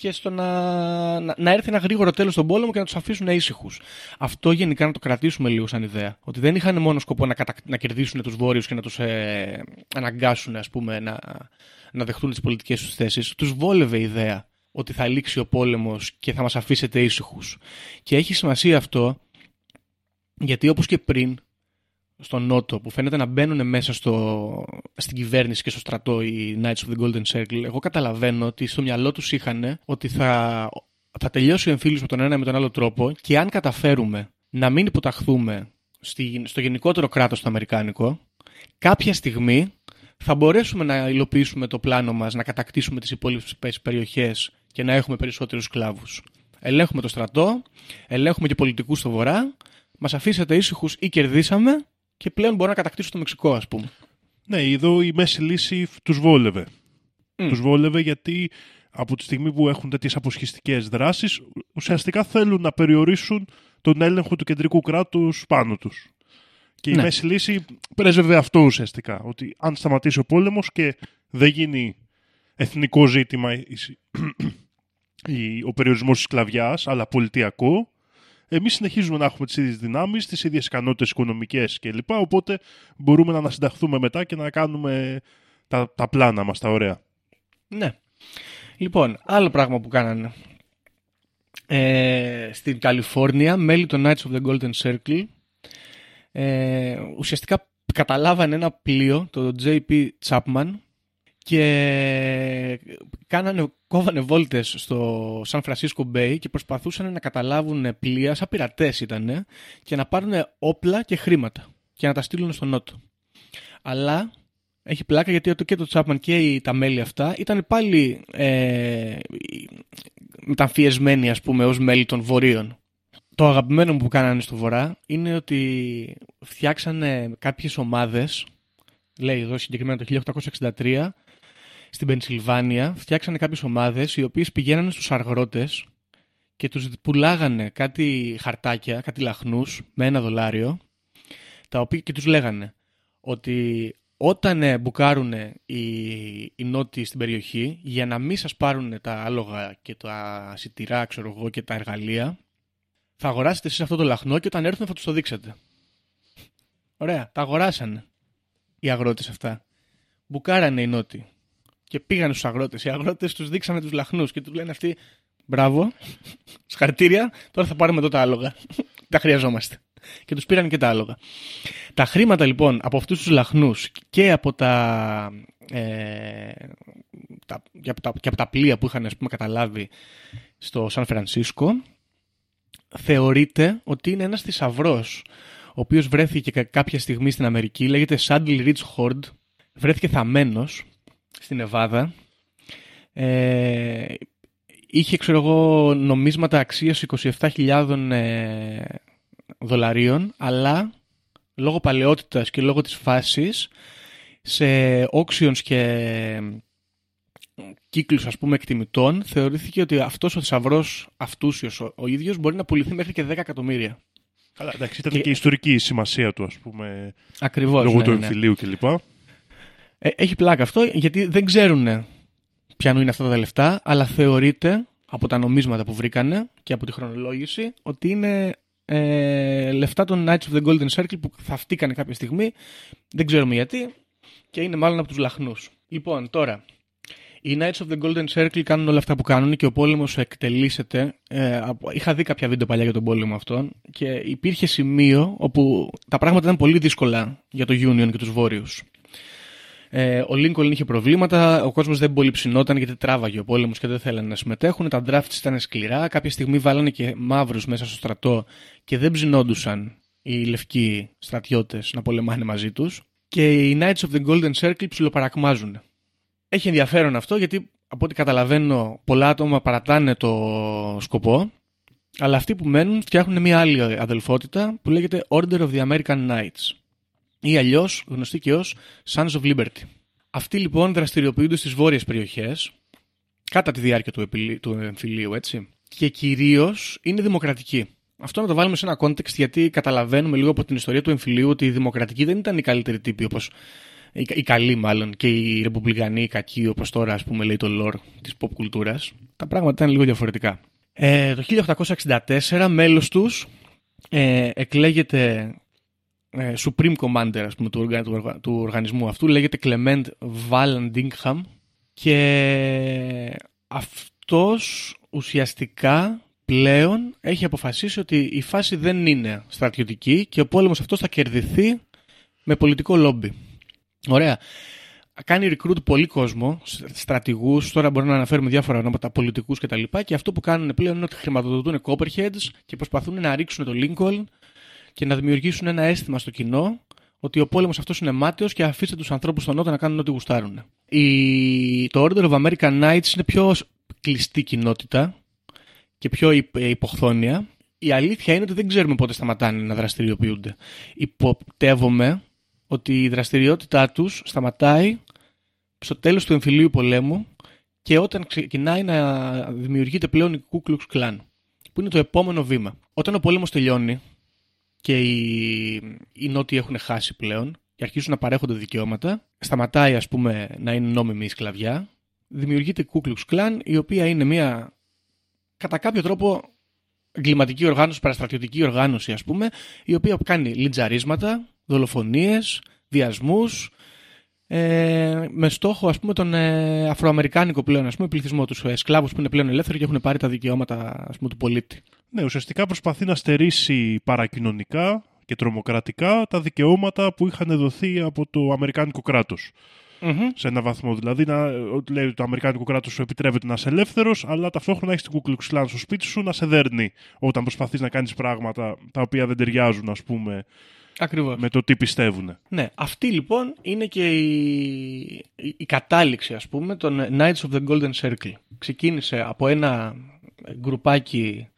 και στο να, να, να έρθει ένα γρήγορο τέλος στον πόλεμο και να τους αφήσουν ήσυχους. Αυτό γενικά να το κρατήσουμε λίγο σαν ιδέα. Ότι δεν είχαν μόνο σκοπό να, κατα... να κερδίσουν τους βόρειους και να τους ε, αναγκάσουν ας πούμε, να, να δεχτούν τις πολιτικές τους θέσεις. Τους βόλευε η ιδέα ότι θα λήξει ο πόλεμος και θα μας αφήσετε ήσυχους. Και έχει σημασία αυτό γιατί όπως και πριν στον Νότο που φαίνεται να μπαίνουν μέσα στο, στην κυβέρνηση και στο στρατό οι Knights of the Golden Circle, εγώ καταλαβαίνω ότι στο μυαλό τους είχαν ότι θα, θα τελειώσει ο εμφύλιος με τον ένα ή με τον άλλο τρόπο και αν καταφέρουμε να μην υποταχθούμε στη, στο γενικότερο κράτος το αμερικάνικο, κάποια στιγμή θα μπορέσουμε να υλοποιήσουμε το πλάνο μας, να κατακτήσουμε τις υπόλοιπες περιοχές και να έχουμε περισσότερους σκλάβους. Ελέγχουμε το στρατό, ελέγχουμε και πολιτικούς στο βορρά, μας αφήσατε ήσυχους ή κερδίσαμε και πλέον μπορώ να κατακτήσω το Μεξικό, ας πούμε. Ναι, εδώ η μέση λύση τους βόλευε. Μμ. Τους βόλευε γιατί από τη στιγμή που έχουν τέτοιες αποσχιστικές δράσεις, ουσιαστικά θέλουν να περιορίσουν τον έλεγχο του κεντρικού κράτους πάνω τους. Και η Ναι. μέση λύση πρέσβευε αυτό ουσιαστικά. Ότι αν σταματήσει ο πόλεμος και δεν γίνει εθνικό ζήτημα η- η- ο περιορισμός της σκλαβιάς, αλλά πολιτιακό, εμείς συνεχίζουμε να έχουμε τις ίδιες δυνάμεις, τις ίδιες ικανότητες οικονομικές κλπ. Οπότε μπορούμε να ανασυνταχθούμε μετά και να κάνουμε τα, τα πλάνα μας, τα ωραία. Ναι. Λοιπόν, άλλο πράγμα που κάνανε. Ε, στην Καλιφόρνια, μέλη των Knights of the Golden Circle, ε, ουσιαστικά καταλάβανε ένα πλοίο, το JP Chapman, και κάνανε, κόβανε βόλτες στο San Francisco Bay και προσπαθούσαν να καταλάβουν πλοία, σαν πειρατές ήταν, και να πάρουν όπλα και χρήματα και να τα στείλουν στο Νότο. Αλλά έχει πλάκα γιατί και το Chapman και οι- τα μέλη αυτά ήταν πάλι ε, μεταμφιεσμένοι ας πούμε ως μέλη των βορείων. Το αγαπημένο μου που κάνανε στο βορρά είναι ότι φτιάξανε κάποιες ομάδες, λέει εδώ συγκεκριμένα το 1863, στην Πενσιλβάνια φτιάξανε κάποιες ομάδες οι οποίες πηγαίνανε στους αργρότες και τους πουλάγανε κάτι χαρτάκια, κάτι λαχνούς με ένα δολάριο τα οποία και τους λέγανε ότι όταν ε, μπουκάρουν οι, οι νότιοι στην περιοχή για να μην σας πάρουν τα άλογα και τα σιτηρά ξέρω εγώ, και τα εργαλεία θα αγοράσετε εσείς αυτό το λαχνό και όταν έρθουν θα τους το δείξετε. Ωραία, τα αγοράσανε οι αγρότες αυτά. Μπουκάρανε οι νότιοι και πήγανε στους αγρότες. Οι αγρότες τους δείξανε τους λαχνούς και τους λένε αυτοί μπράβο, συγχαρητήρια, τώρα θα πάρουμε εδώ τα άλογα. τα χρειαζόμαστε. Και τους πήραν και τα άλογα. Τα χρήματα λοιπόν από αυτούς τους λαχνούς και από τα, ε, τα, και, από τα, και από τα πλοία που είχαν ας πούμε, καταλάβει στο Σαν Φρανσίσκο θεωρείται ότι είναι ένας θησαυρός ο οποίος βρέθηκε κα- κάποια στιγμή στην Αμερική λέγεται Saddle Ridge Hoard βρέθηκε θαμμένος στην Νεβάδα ε, είχε ξέρω εγώ νομίσματα αξίας 27.000 ε, δολαρίων αλλά λόγω παλαιότητας και λόγω της φάσης σε auctions και κύκλους ας πούμε εκτιμητών θεωρήθηκε ότι αυτός ο θησαυρός αυτούσιος ο, ο ίδιος μπορεί να πουληθεί μέχρι και 10 εκατομμύρια. Καλά, εντάξει, ήταν Και- και η ιστορική σημασία του, ας πούμε, Ακριβώς. λόγω ναι, του ναι, ναι. εμφυλίου κλπ. Ε, έχει πλάκα αυτό γιατί δεν ξέρουν ποιανού είναι αυτά τα λεφτά, αλλά θεωρείται από τα νομίσματα που βρήκανε και από τη χρονολόγηση ότι είναι ε, λεφτά των Knights of the Golden Circle που θαυτήκανε κάποια στιγμή. Δεν ξέρουμε γιατί και είναι μάλλον από τους λαχνούς. Λοιπόν, τώρα, οι Knights of the Golden Circle κάνουν όλα αυτά που κάνουν και ο πόλεμος εκτελήσεται. Ε, από- είχα δει κάποια βίντεο παλιά για τον πόλεμο αυτόν και υπήρχε σημείο όπου τα πράγματα ήταν πολύ δύσκολα για το Union και τους Βόρειους. Ε, ο Λίνκολν είχε προβλήματα, ο κόσμος δεν πολύ ψινόταν γιατί τράβαγε ο πόλεμος και δεν θέλανε να συμμετέχουν. Τα drafts ήταν σκληρά. Κάποια στιγμή βάλανε και μαύρους μέσα στο στρατό και δεν ψινόντουσαν οι λευκοί στρατιώτες να πολεμάνε μαζί τους. Και οι Knights of the Golden Circle ψιλοπαρακμάζουν. Έχει ενδιαφέρον αυτό γιατί από ό,τι καταλαβαίνω πολλά άτομα παρατάνε το σκοπό αλλά αυτοί που μένουν φτιάχνουν μια άλλη αδελφότητα που λέγεται Order of the American Knights ή αλλιώς γνωστή και ως Sons of Liberty. Αυτοί λοιπόν δραστηριοποιούνται στις βόρειες περιοχές κατά τη διάρκεια του, επιλ... του εμφυλίου έτσι και κυρίως είναι δημοκρατικοί. Αυτό να το βάλουμε σε ένα context γιατί καταλαβαίνουμε λίγο από την ιστορία του εμφυλίου ότι οι δημοκρατικοί δεν ήταν οι καλύτεροι τύποι όπως οι, οι καλοί μάλλον και οι ρεπουμπλικανοί οι κακοί όπως τώρα ας πούμε λέει το lore της pop κουλτούρας. Τα πράγματα ήταν λίγο διαφορετικά. Ε, το 1864 μέλος τους ε, εκλέγεται ε, Supreme Commander ας πούμε, του, οργα, του, του, οργανισμού αυτού λέγεται Clement Vallandigham και αυτός ουσιαστικά πλέον έχει αποφασίσει ότι η φάση δεν είναι στρατιωτική και ο πόλεμος αυτός θα κερδιθεί με πολιτικό λόμπι. Ωραία. Κάνει recruit πολύ κόσμο, στρατηγούς, τώρα μπορούμε να αναφέρουμε διάφορα ονόματα, πολιτικούς κτλ. Και, και αυτό που κάνουν πλέον είναι ότι χρηματοδοτούν Copperheads και προσπαθούν να ρίξουν το Lincoln και να δημιουργήσουν ένα αίσθημα στο κοινό ότι ο πόλεμος αυτός είναι μάταιος και αφήστε τους ανθρώπους στον Νότο να κάνουν ό,τι γουστάρουν. Η... Το Order of American Knights είναι πιο κλειστή κοινότητα και πιο υποχθόνια. Η αλήθεια είναι ότι δεν ξέρουμε πότε σταματάνε να δραστηριοποιούνται. Υποπτεύομαι ότι η δραστηριότητά τους σταματάει στο τέλος του εμφυλίου πολέμου και όταν ξεκινάει να δημιουργείται πλέον η Ku Klux Klan, που είναι το επόμενο βήμα. Όταν ο πόλεμος τελειώνει και οι, οι Νότιοι έχουν χάσει πλέον και αρχίζουν να παρέχονται δικαιώματα, σταματάει ας πούμε να είναι νόμιμη η σκλαβιά, δημιουργείται η Ku Klux Klan, η οποία είναι μια κατά κάποιο τρόπο εγκληματική οργάνωση, παραστρατιωτική οργάνωση ας πούμε, η οποία κάνει λιτζαρίσματα, δολοφονίες, βιασμούς, ε, με στόχο ας πούμε τον ε, αφροαμερικάνικο πλέον ας πούμε, πληθυσμό τους ε, σκλάβους που είναι πλέον ελεύθεροι και έχουν πάρει τα δικαιώματα ας πούμε, του πολίτη. Ναι, ουσιαστικά προσπαθεί να στερήσει παρακοινωνικά και τρομοκρατικά τα δικαιώματα που είχαν δοθεί από το Αμερικάνικο κράτος. Mm-hmm. Σε ένα βαθμό. Δηλαδή, να, λέει ότι το Αμερικάνικο κράτος σου επιτρέπεται να είσαι ελεύθερος, αλλά ταυτόχρονα έχεις την κουκλουξλάν στο σπίτι σου να σε δέρνει όταν προσπαθείς να κάνεις πράγματα τα οποία δεν ταιριάζουν, ας πούμε, Ακριβώς. με το τι πιστεύουν. Ναι, αυτή λοιπόν είναι και η, η, η κατάληξη ας πούμε των Knights of the Golden Circle. Ξεκίνησε από ένα γκρουπάκι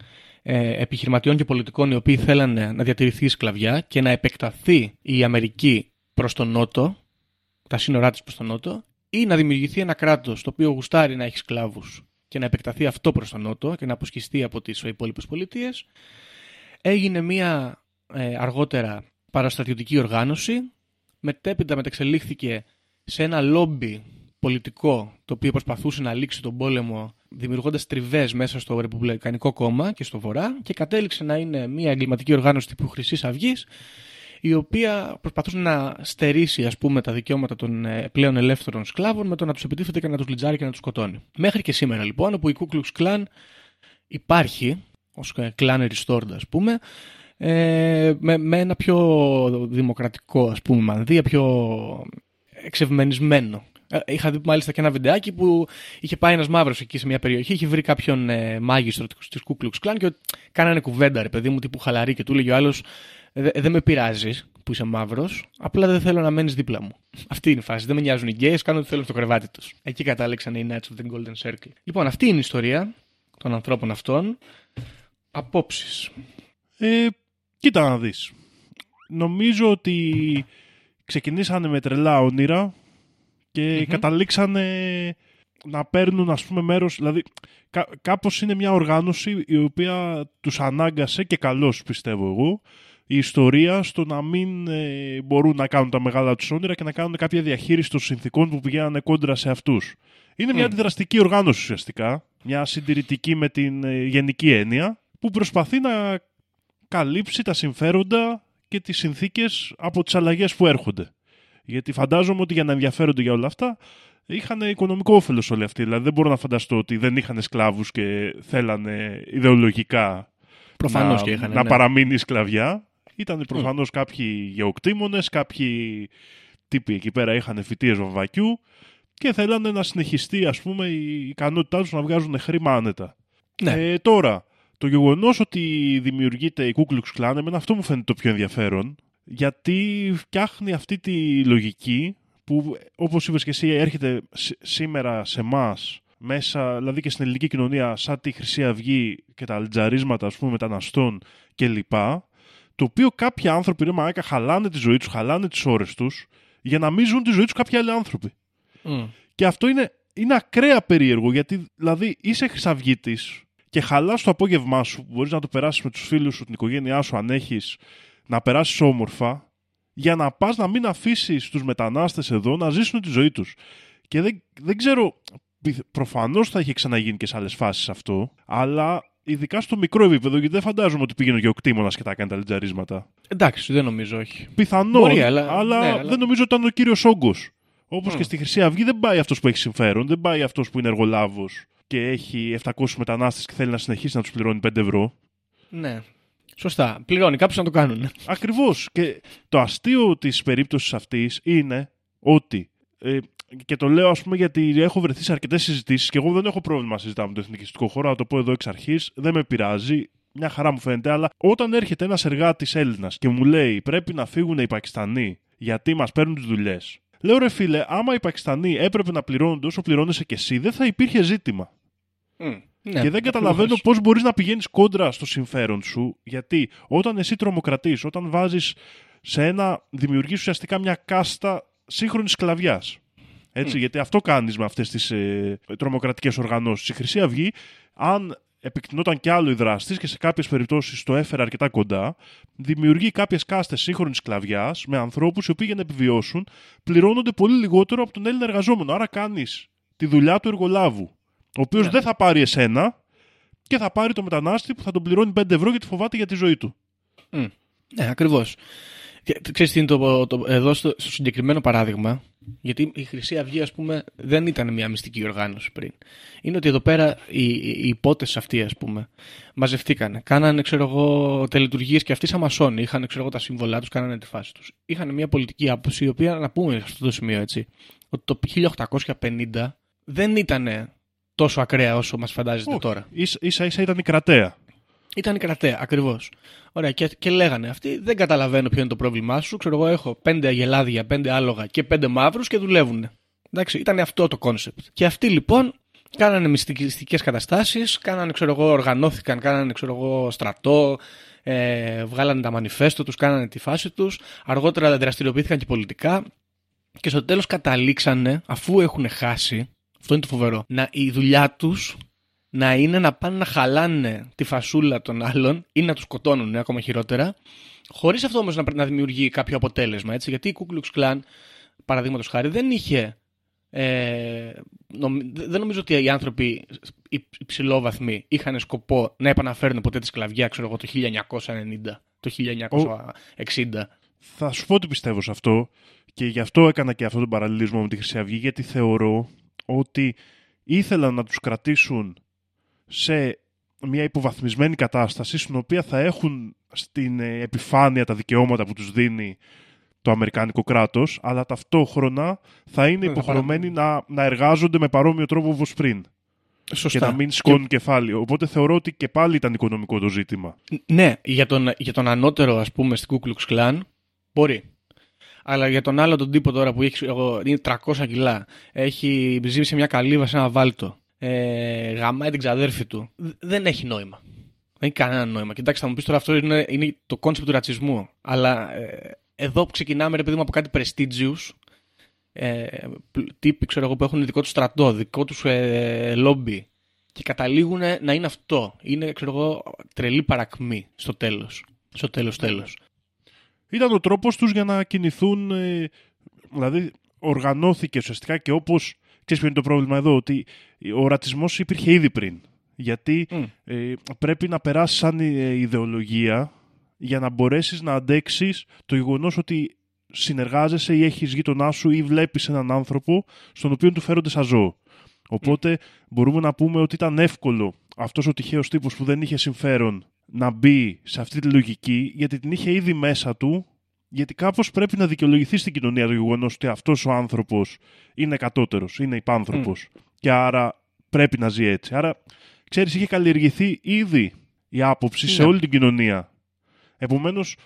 ε, επιχειρηματιών και πολιτικών οι οποίοι θέλανε να διατηρηθεί η σκλαβιά και να επεκταθεί η Αμερική προς τον Νότο, τα σύνορά της προς τον Νότο, ή να δημιουργηθεί ένα κράτος το οποίο γουστάρει να έχει σκλάβους και να επεκταθεί αυτό προς τον Νότο και να αποσχιστεί από τις υπόλοιπες πολιτείες. Έγινε μια ε, αργότερα παραστρατιωτική οργάνωση, μετέπειτα μεταξελίχθηκε σε ένα λόμπι πολιτικό το οποίο προσπαθούσε να λήξει τον πόλεμο δημιουργώντας τριβές μέσα στο Ρεπουμπλικανικό κόμμα και στο Βορρά και κατέληξε να είναι μια εγκληματική οργάνωση τύπου Χρυσής Αυγής, η οποία προσπαθούσε να στερήσει ας πούμε τα δικαιώματα των ε, πλέον ελεύθερων σκλάβων με το να τους επιτίθεται και να τους λιτζάρει και να τους σκοτώνει. Μέχρι και σήμερα λοιπόν όπου η Ku Klux Klan υπάρχει ως κλάν restored ας πούμε ε, με, με ένα πιο δημοκρατικό ας πούμε μανδύα, πιο εξευμενισμένο. Ε, Είχα δει μάλιστα και ένα βιντεάκι που είχε πάει ένας μαύρος εκεί σε μια περιοχή, είχε βρει κάποιον ε, μάγιστρο της Ku Klux Klan και κάνανε κουβέντα, ρε παιδί μου, τύπου χαλαρή και του λέγει ο άλλος: Δεν με πειράζεις που είσαι μαύρος, απλά δεν θέλω να μένεις δίπλα μου. Αυτή είναι η φάση. Δεν με νοιάζουν οι γκέις, κάνω ό,τι θέλω στο κρεβάτι τους. Εκεί κατάληξαν οι Knights of the Golden Circle. Λοιπόν, αυτή είναι η ιστορία των ανθρώπων αυτών. Απόψεις. Ε, κοίτα να δεις. Νομίζω ότι ξεκινήσανε με τρελά όνειρα και καταλήξανε να παίρνουν ας πούμε μέρος, δηλαδή κά, κάπως είναι μια οργάνωση η οποία τους ανάγκασε και καλώς πιστεύω εγώ η ιστορία στο να μην ε, μπορούν να κάνουν τα μεγάλα τους όνειρα και να κάνουν κάποια διαχείριση των συνθήκων που πηγαίνανε κόντρα σε αυτούς. Είναι μια αντιδραστική οργάνωση ουσιαστικά, μια συντηρητική με την ε, γενική έννοια που προσπαθεί να καλύψει τα συμφέροντα και τις συνθήκες από τις αλλαγές που έρχονται. Γιατί φαντάζομαι ότι για να ενδιαφέρονται για όλα αυτά είχαν οικονομικό όφελος όλοι αυτοί. Δηλαδή δεν μπορώ να φανταστώ ότι δεν είχαν σκλάβους και θέλανε ιδεολογικά Προφανώς να, και είχαν, να ναι. παραμείνει η σκλαβιά. Ήταν προφανώς κάποιοι γεωκτήμονες, κάποιοι τύποι εκεί πέρα είχαν φοιτίες βαμβακιού και θέλανε να συνεχιστεί ας πούμε η ικανότητά τους να βγάζουν χρήμα άνετα. Ναι. Ε, τώρα, το γεγονός ότι δημιουργείται η Ku Klux Klan, εμένα αυτό μου φαίνεται το πιο ενδιαφέρον, γιατί φτιάχνει αυτή τη λογική που όπως είπες και εσύ έρχεται σ- σήμερα σε εμά μέσα, δηλαδή και στην ελληνική κοινωνία, σαν τη Χρυσή Αυγή και τα αλτζαρίσματα ας πούμε μεταναστών κλπ. Το οποίο κάποιοι άνθρωποι, ρε μαλάκα, χαλάνε τη ζωή τους, χαλάνε τις ώρες τους για να μην ζουν τη ζωή τους κάποιοι άλλοι άνθρωποι. Μμ. Και αυτό είναι, είναι ακραία περίεργο γιατί δηλαδή είσαι χρυσαυγήτης και χαλάς το απόγευμά σου που μπορείς να το περάσεις με τους φίλους σου, την οικογένειά σου, αν έχεις, να περάσεις όμορφα, για να πας να μην αφήσεις τους μετανάστες εδώ να ζήσουν τη ζωή τους. Και δεν, δεν ξέρω, προφανώς θα είχε ξαναγίνει και σε άλλες φάσεις αυτό, αλλά ειδικά στο μικρό επίπεδο, γιατί δεν φαντάζομαι ότι πήγαινε και ο κτήμονα και τα έκανε τα λιτζαρίσματα. Εντάξει, δεν νομίζω, όχι. Πιθανόν, Μπορεί, αλλά- αλλά, ναι, αλλά- δεν νομίζω ότι ήταν ο κύριος όγκος. Όπως Μμ. και στη Χρυσή Αυγή δεν πάει αυτός που έχει συμφέρον, δεν πάει αυτός που είναι εργολάβος και έχει 700 μετανάστες και θέλει να συνεχίσει να τους πληρώνει 5 ευρώ. Ναι. Σωστά. Πληρώνει κάποιο να το κάνουν. Ακριβώς. Και το αστείο της περίπτωσης αυτής είναι ότι. Ε, και το λέω, ας πούμε, γιατί έχω βρεθεί σε αρκετές συζητήσεις και εγώ δεν έχω πρόβλημα να συζητάω με το εθνικιστικό χώρο, να το πω εδώ εξ αρχής. Δεν με πειράζει. Μια χαρά μου φαίνεται. Αλλά όταν έρχεται ένας εργάτης Έλληνας και μου λέει πρέπει να φύγουν οι Πακιστανοί γιατί μας παίρνουν τις δουλειές. Λέω ρε φίλε, άμα οι Πακιστανοί έπρεπε να πληρώνονται όσο πληρώνεσαι και εσύ, δεν θα υπήρχε ζήτημα. Ναι, Και δεν καταλαβαίνω πώς μπορείς να πηγαίνεις κόντρα στο συμφέρον σου, γιατί όταν εσύ τρομοκρατείς, όταν βάζεις σε ένα. δημιουργείς ουσιαστικά μια κάστα σύγχρονης σκλαβιάς. Έτσι, γιατί αυτό κάνεις με αυτές τις ε, τρομοκρατικές οργανώσεις. Η Χρυσή Αυγή, αν επεκτηνόταν κι άλλο η δράση της και σε κάποιες περιπτώσεις το έφερε αρκετά κοντά, δημιουργεί κάποιες κάστες σύγχρονης σκλαβιάς με ανθρώπους οι οποίοι για να επιβιώσουν πληρώνονται πολύ λιγότερο από τον Έλληνα εργαζόμενο. Άρα κάνεις τη δουλειά του εργολάβου, ο οποίος Ναι. δεν θα πάρει εσένα και θα πάρει το μετανάστη που θα τον πληρώνει 5 ευρώ γιατί φοβάται για τη ζωή του. Ναι, ακριβώς. Ξέρεις τι είναι το, το, εδώ στο, στο συγκεκριμένο παράδειγμα, γιατί η Χρυσή Αυγή, ας πούμε, δεν ήταν μια μυστική οργάνωση πριν. Είναι ότι εδώ πέρα οι, οι υπότες αυτοί, ας πούμε, μαζευτήκανε. Κάνανε, ξέρω εγώ, τελετουργίες και αυτοί σαν μασόνοι. Είχαν, ξέρω εγώ, τα σύμβολά τους, κάνανε τη φάση τους. Είχαν μια πολιτική άποψη, η οποία, να πούμε σε αυτό το σημείο, έτσι, ότι το 1850 δεν ήταν τόσο ακραία όσο μας φαντάζεστε Όχι. τώρα. Ίσα, ίσα ίσα ήταν κραταιά. Ήταν κραταιά, ακριβώς. Ωραία, και, και λέγανε αυτοί, δεν καταλαβαίνω ποιο είναι το πρόβλημά σου. Ξέρω εγώ, έχω πέντε αγελάδια, πέντε άλογα και πέντε μαύρους και δουλεύουν. Εντάξει, ήταν αυτό το concept. Και αυτοί λοιπόν κάνανε μυστικιστικές καταστάσεις, κάνανε, ξέρω εγώ, οργανώθηκαν, κάνανε, ξέρω εγώ, στρατό, ε, βγάλανε τα μανιφέστο τους, κάνανε τη φάση τους. Αργότερα δραστηριοποιήθηκαν και πολιτικά. Και στο τέλος καταλήξανε, αφού έχουν χάσει, αυτό είναι το φοβερό, να η δουλειά τους να είναι να πάνε να χαλάνε τη φασούλα των άλλων ή να τους σκοτώνουν ακόμα χειρότερα, χωρίς αυτό όμως να, να δημιουργεί κάποιο αποτέλεσμα. Έτσι, γιατί η Ku Klux Klan, παραδείγματος χάρη, δεν είχε. Ε, νομ- δεν νομίζω ότι οι άνθρωποι οι υψηλόβαθμοι είχαν σκοπό να επαναφέρουν ποτέ τη σκλαβιά, ξέρω εγώ, το 1990, το 1960. Θα σου πω ότι πιστεύω σε αυτό και γι' αυτό έκανα και αυτό τον παραλληλισμό με τη Χρυσή Αυγή γιατί θεωρώ ότι ήθελαν να τους κρατήσουν σε μια υποβαθμισμένη κατάσταση στην οποία θα έχουν στην ε, επιφάνεια τα δικαιώματα που τους δίνει το Αμερικάνικο κράτος αλλά ταυτόχρονα θα είναι θα υποχρεωμένοι να, να εργάζονται με παρόμοιο τρόπο όπως πριν Σωστά. και να μην σκόνουν κεφάλι. Οπότε θεωρώ ότι και πάλι ήταν οικονομικό το ζήτημα. Ναι, για τον, για τον ανώτερο, ας πούμε, στην Ku Klux Klan, μπορεί. Αλλά για τον άλλο τον τύπο τώρα που έχει, ξέρω εγώ, είναι 300 κιλά, έχει ζει σε μια καλύβα σε ένα βάλτο, ε, γαμάει την ξαδέρφη του, Δ- δεν έχει νόημα. Δεν έχει κανένα νόημα. Κοιτάξτε, θα μου πεις τώρα αυτό είναι, είναι το concept του ρατσισμού. Αλλά ε, εδώ που ξεκινάμε, ρε παιδί μου, από κάτι prestigious, ε, π- τύποι ξέρω εγώ, που έχουν δικό τους στρατό, δικό τους ε, λόμπι και καταλήγουν να είναι αυτό. Είναι, ξέρω εγώ, τρελή παρακμή στο τέλος. Στο τέλος τέλος. Ήταν ο τρόπος τους για να κινηθούν, ε, δηλαδή οργανώθηκε ουσιαστικά και όπως, ξέρεις ποιο είναι το πρόβλημα εδώ, ότι ο ρατσισμός υπήρχε ήδη πριν. Γιατί Μμ. ε, πρέπει να περάσεις σαν ε, ιδεολογία για να μπορέσεις να αντέξεις το γεγονός ότι συνεργάζεσαι ή έχεις γείτονά σου ή βλέπεις έναν άνθρωπο στον οποίο του φέρονται σαν ζώο. Οπότε μπορούμε να πούμε ότι ήταν εύκολο αυτός ο τυχαίος τύπος που δεν είχε συμφέρον να μπει σε αυτή τη λογική γιατί την είχε ήδη μέσα του γιατί κάπως πρέπει να δικαιολογηθεί στην κοινωνία το γεγονός ότι αυτός ο άνθρωπος είναι κατώτερος, είναι υπάνθρωπος και άρα πρέπει να ζει έτσι. Άρα, ξέρεις, είχε καλλιεργηθεί ήδη η άποψη σε Ναι. όλη την κοινωνία. Επομένως,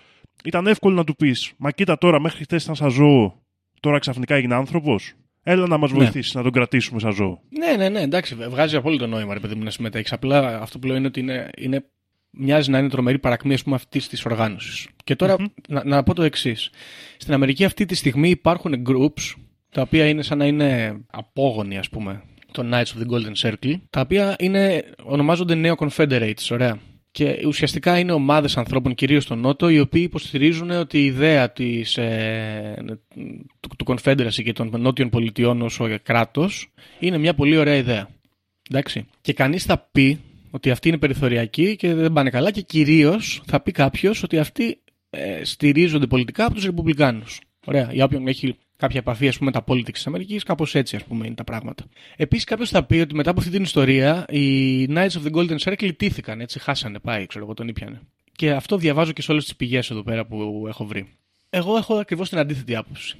ήταν εύκολο να του πεις «Μα κοίτα τώρα, μέχρι χτες ήταν σαν ζώο τώρα ξαφνικά έγινε άνθρωπος. Έλα να μας Ναι. βοηθήσεις να τον κρατήσουμε σαν ζώο. Ναι, ναι, ναι, εντάξει, βγάζει απόλυτο νόημα ρε παιδί μου να συμμετέχεις. Απλά αυτό που λέω είναι ότι είναι, είναι, μοιάζει να είναι τρομερή παρακμή ας πούμε, αυτής της οργάνωσης. Και τωρα να, να πω το εξής. Στην Αμερική αυτή τη στιγμή υπάρχουν groups τα οποία είναι σαν να είναι απόγονοι, ας πούμε, των Knights of the Golden Circle, τα οποία είναι, ονομάζονται Neo Confederates, ωραία. Και ουσιαστικά είναι ομάδες ανθρώπων, κυρίως στο Νότο, οι οποίοι υποστηρίζουν ότι η ιδέα της, ε, του, του Confederacy και των Νότιων Πολιτειών ως κράτος είναι μια πολύ ωραία ιδέα. Εντάξει. Και κανείς θα πει ότι αυτοί είναι περιθωριακοί και δεν πάνε καλά και κυρίως θα πει κάποιος ότι αυτοί ε, στηρίζονται πολιτικά από τους Ρεπουμπλικάνους. Ωραία. Για όποιον έχει κάποια επαφή ας πούμε, με τα politics της Αμερικής, κάπως έτσι ας πούμε είναι τα πράγματα. Επίσης κάποιος θα πει ότι μετά από αυτή την ιστορία οι Knights of the Golden Circle τήθηκαν, έτσι χάσανε, πάει, ξέρω εγώ, τον ήπιανε. Και αυτό διαβάζω και σε όλες τις πηγές εδώ πέρα που έχω βρει. Εγώ έχω ακριβώς την αντίθετη άποψη.